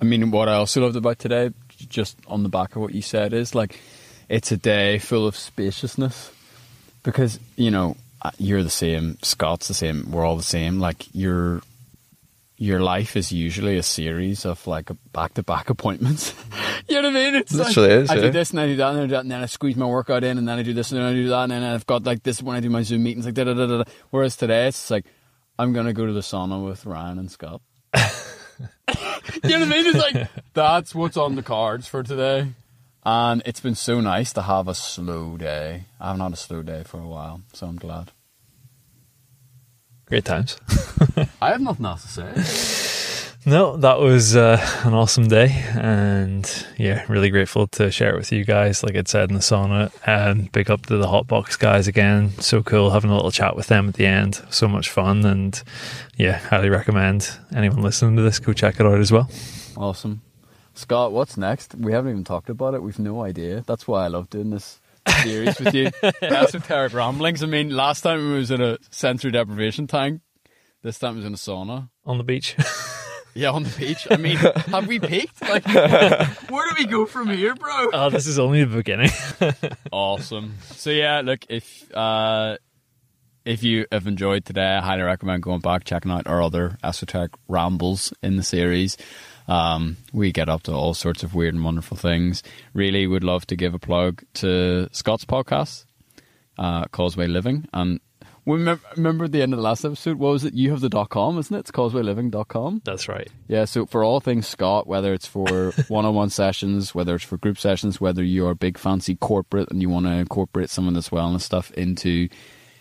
I mean, what I also loved about today, just on the back of what you said, is like it's a day full of spaciousness because you know you're the same, Scott's the same, we're all the same. Like your your life is usually a series of like back to back appointments. you know what I mean? It's Literally like, is, I yeah. do this and I do that and I do that and then I squeeze my workout in and then I do this and then I do that and then I've got like this when I do my Zoom meetings like da da da da. da. Whereas today it's like I'm gonna go to the sauna with Ryan and Scott. you know what I mean? It's like that's what's on the cards for today. And it's been so nice to have a slow day. I haven't had a slow day for a while, so I'm glad. Great times. I have nothing else to say. No, that was uh, an awesome day, and yeah, really grateful to share it with you guys. Like I said in the sauna, and big up to the Hotbox guys again. So cool having a little chat with them at the end. So much fun, and yeah, highly recommend anyone listening to this go check it out as well. Awesome. Scott, what's next? We haven't even talked about it. We've no idea. That's why I love doing this series with you. Esoteric ramblings. I mean, last time it was in a sensory deprivation tank. This time it was in a sauna. On the beach. Yeah, on the beach. I mean, have we peaked? Like, where do we go from here, bro? oh, this is only the beginning. Awesome. So yeah, look if uh, if you have enjoyed today, I highly recommend going back checking out our other esoteric rambles in the series. Um, we get up to all sorts of weird and wonderful things. Really would love to give a plug to Scott's podcast, uh, Causeway Living. And we remember, remember at the end of the last episode, what was it? You have the dot com, isn't it? It's causewayliving.com. That's right. Yeah, so for all things Scott, whether it's for one on one sessions, whether it's for group sessions, whether you're a big fancy corporate and you want to incorporate some of this wellness stuff into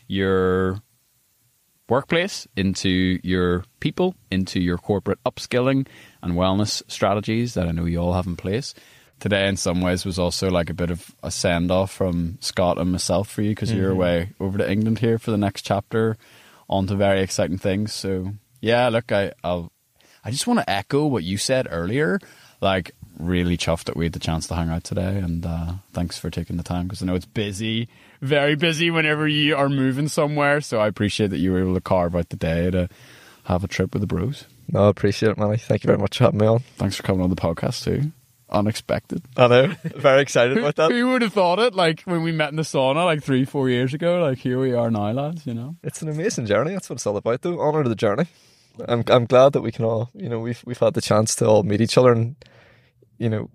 your workplace, into your people, into your corporate upskilling and wellness strategies that I know you all have in place. Today, in some ways, was also like a bit of a send off from Scott and myself for you because you're away over to England here for the next chapter on to very exciting things. So, yeah, look, I, I'll I just want to echo what you said earlier. Like, really chuffed that we had the chance to hang out today, and uh, thanks for taking the time because I know it's busy, very busy whenever you are moving somewhere. So I appreciate that you were able to carve out the day to have a trip with the bros. No, I appreciate it, Manny. Thank you very much for having me on. Thanks for coming on the podcast too. Unexpected. I know. Very excited about that. Who would have thought it? Like when we met in the sauna like three, four years ago. Like here we are now, lads. You know. It's an amazing journey. That's what it's all about, though. Honor to the journey. I'm I'm glad that we can all, you know, we've we've had the chance to all meet each other, and you know,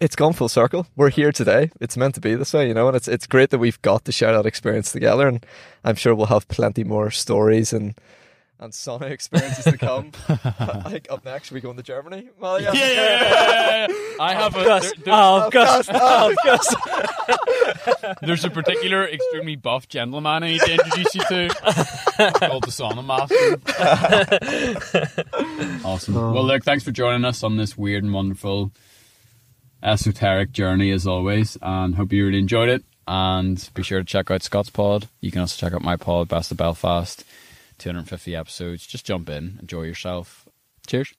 it's gone full circle. We're here today. It's meant to be this way, you know, and it's it's great that we've got to share that experience together, and I'm sure we'll have plenty more stories and and sauna experiences to come. I think up next we go into Germany. Well, yeah. yeah, yeah. I have a. Gus, there- oh, Gus, oh, Gus. There's a particular extremely buff gentleman I need to introduce you to called the Sauna Master. awesome. Well, look, thanks for joining us on this weird and wonderful esoteric journey as always, and hope you really enjoyed it. And be sure to check out Scott's pod. You can also check out my pod, Best of Belfast. 250 episodes. Just jump in, enjoy yourself. Cheers.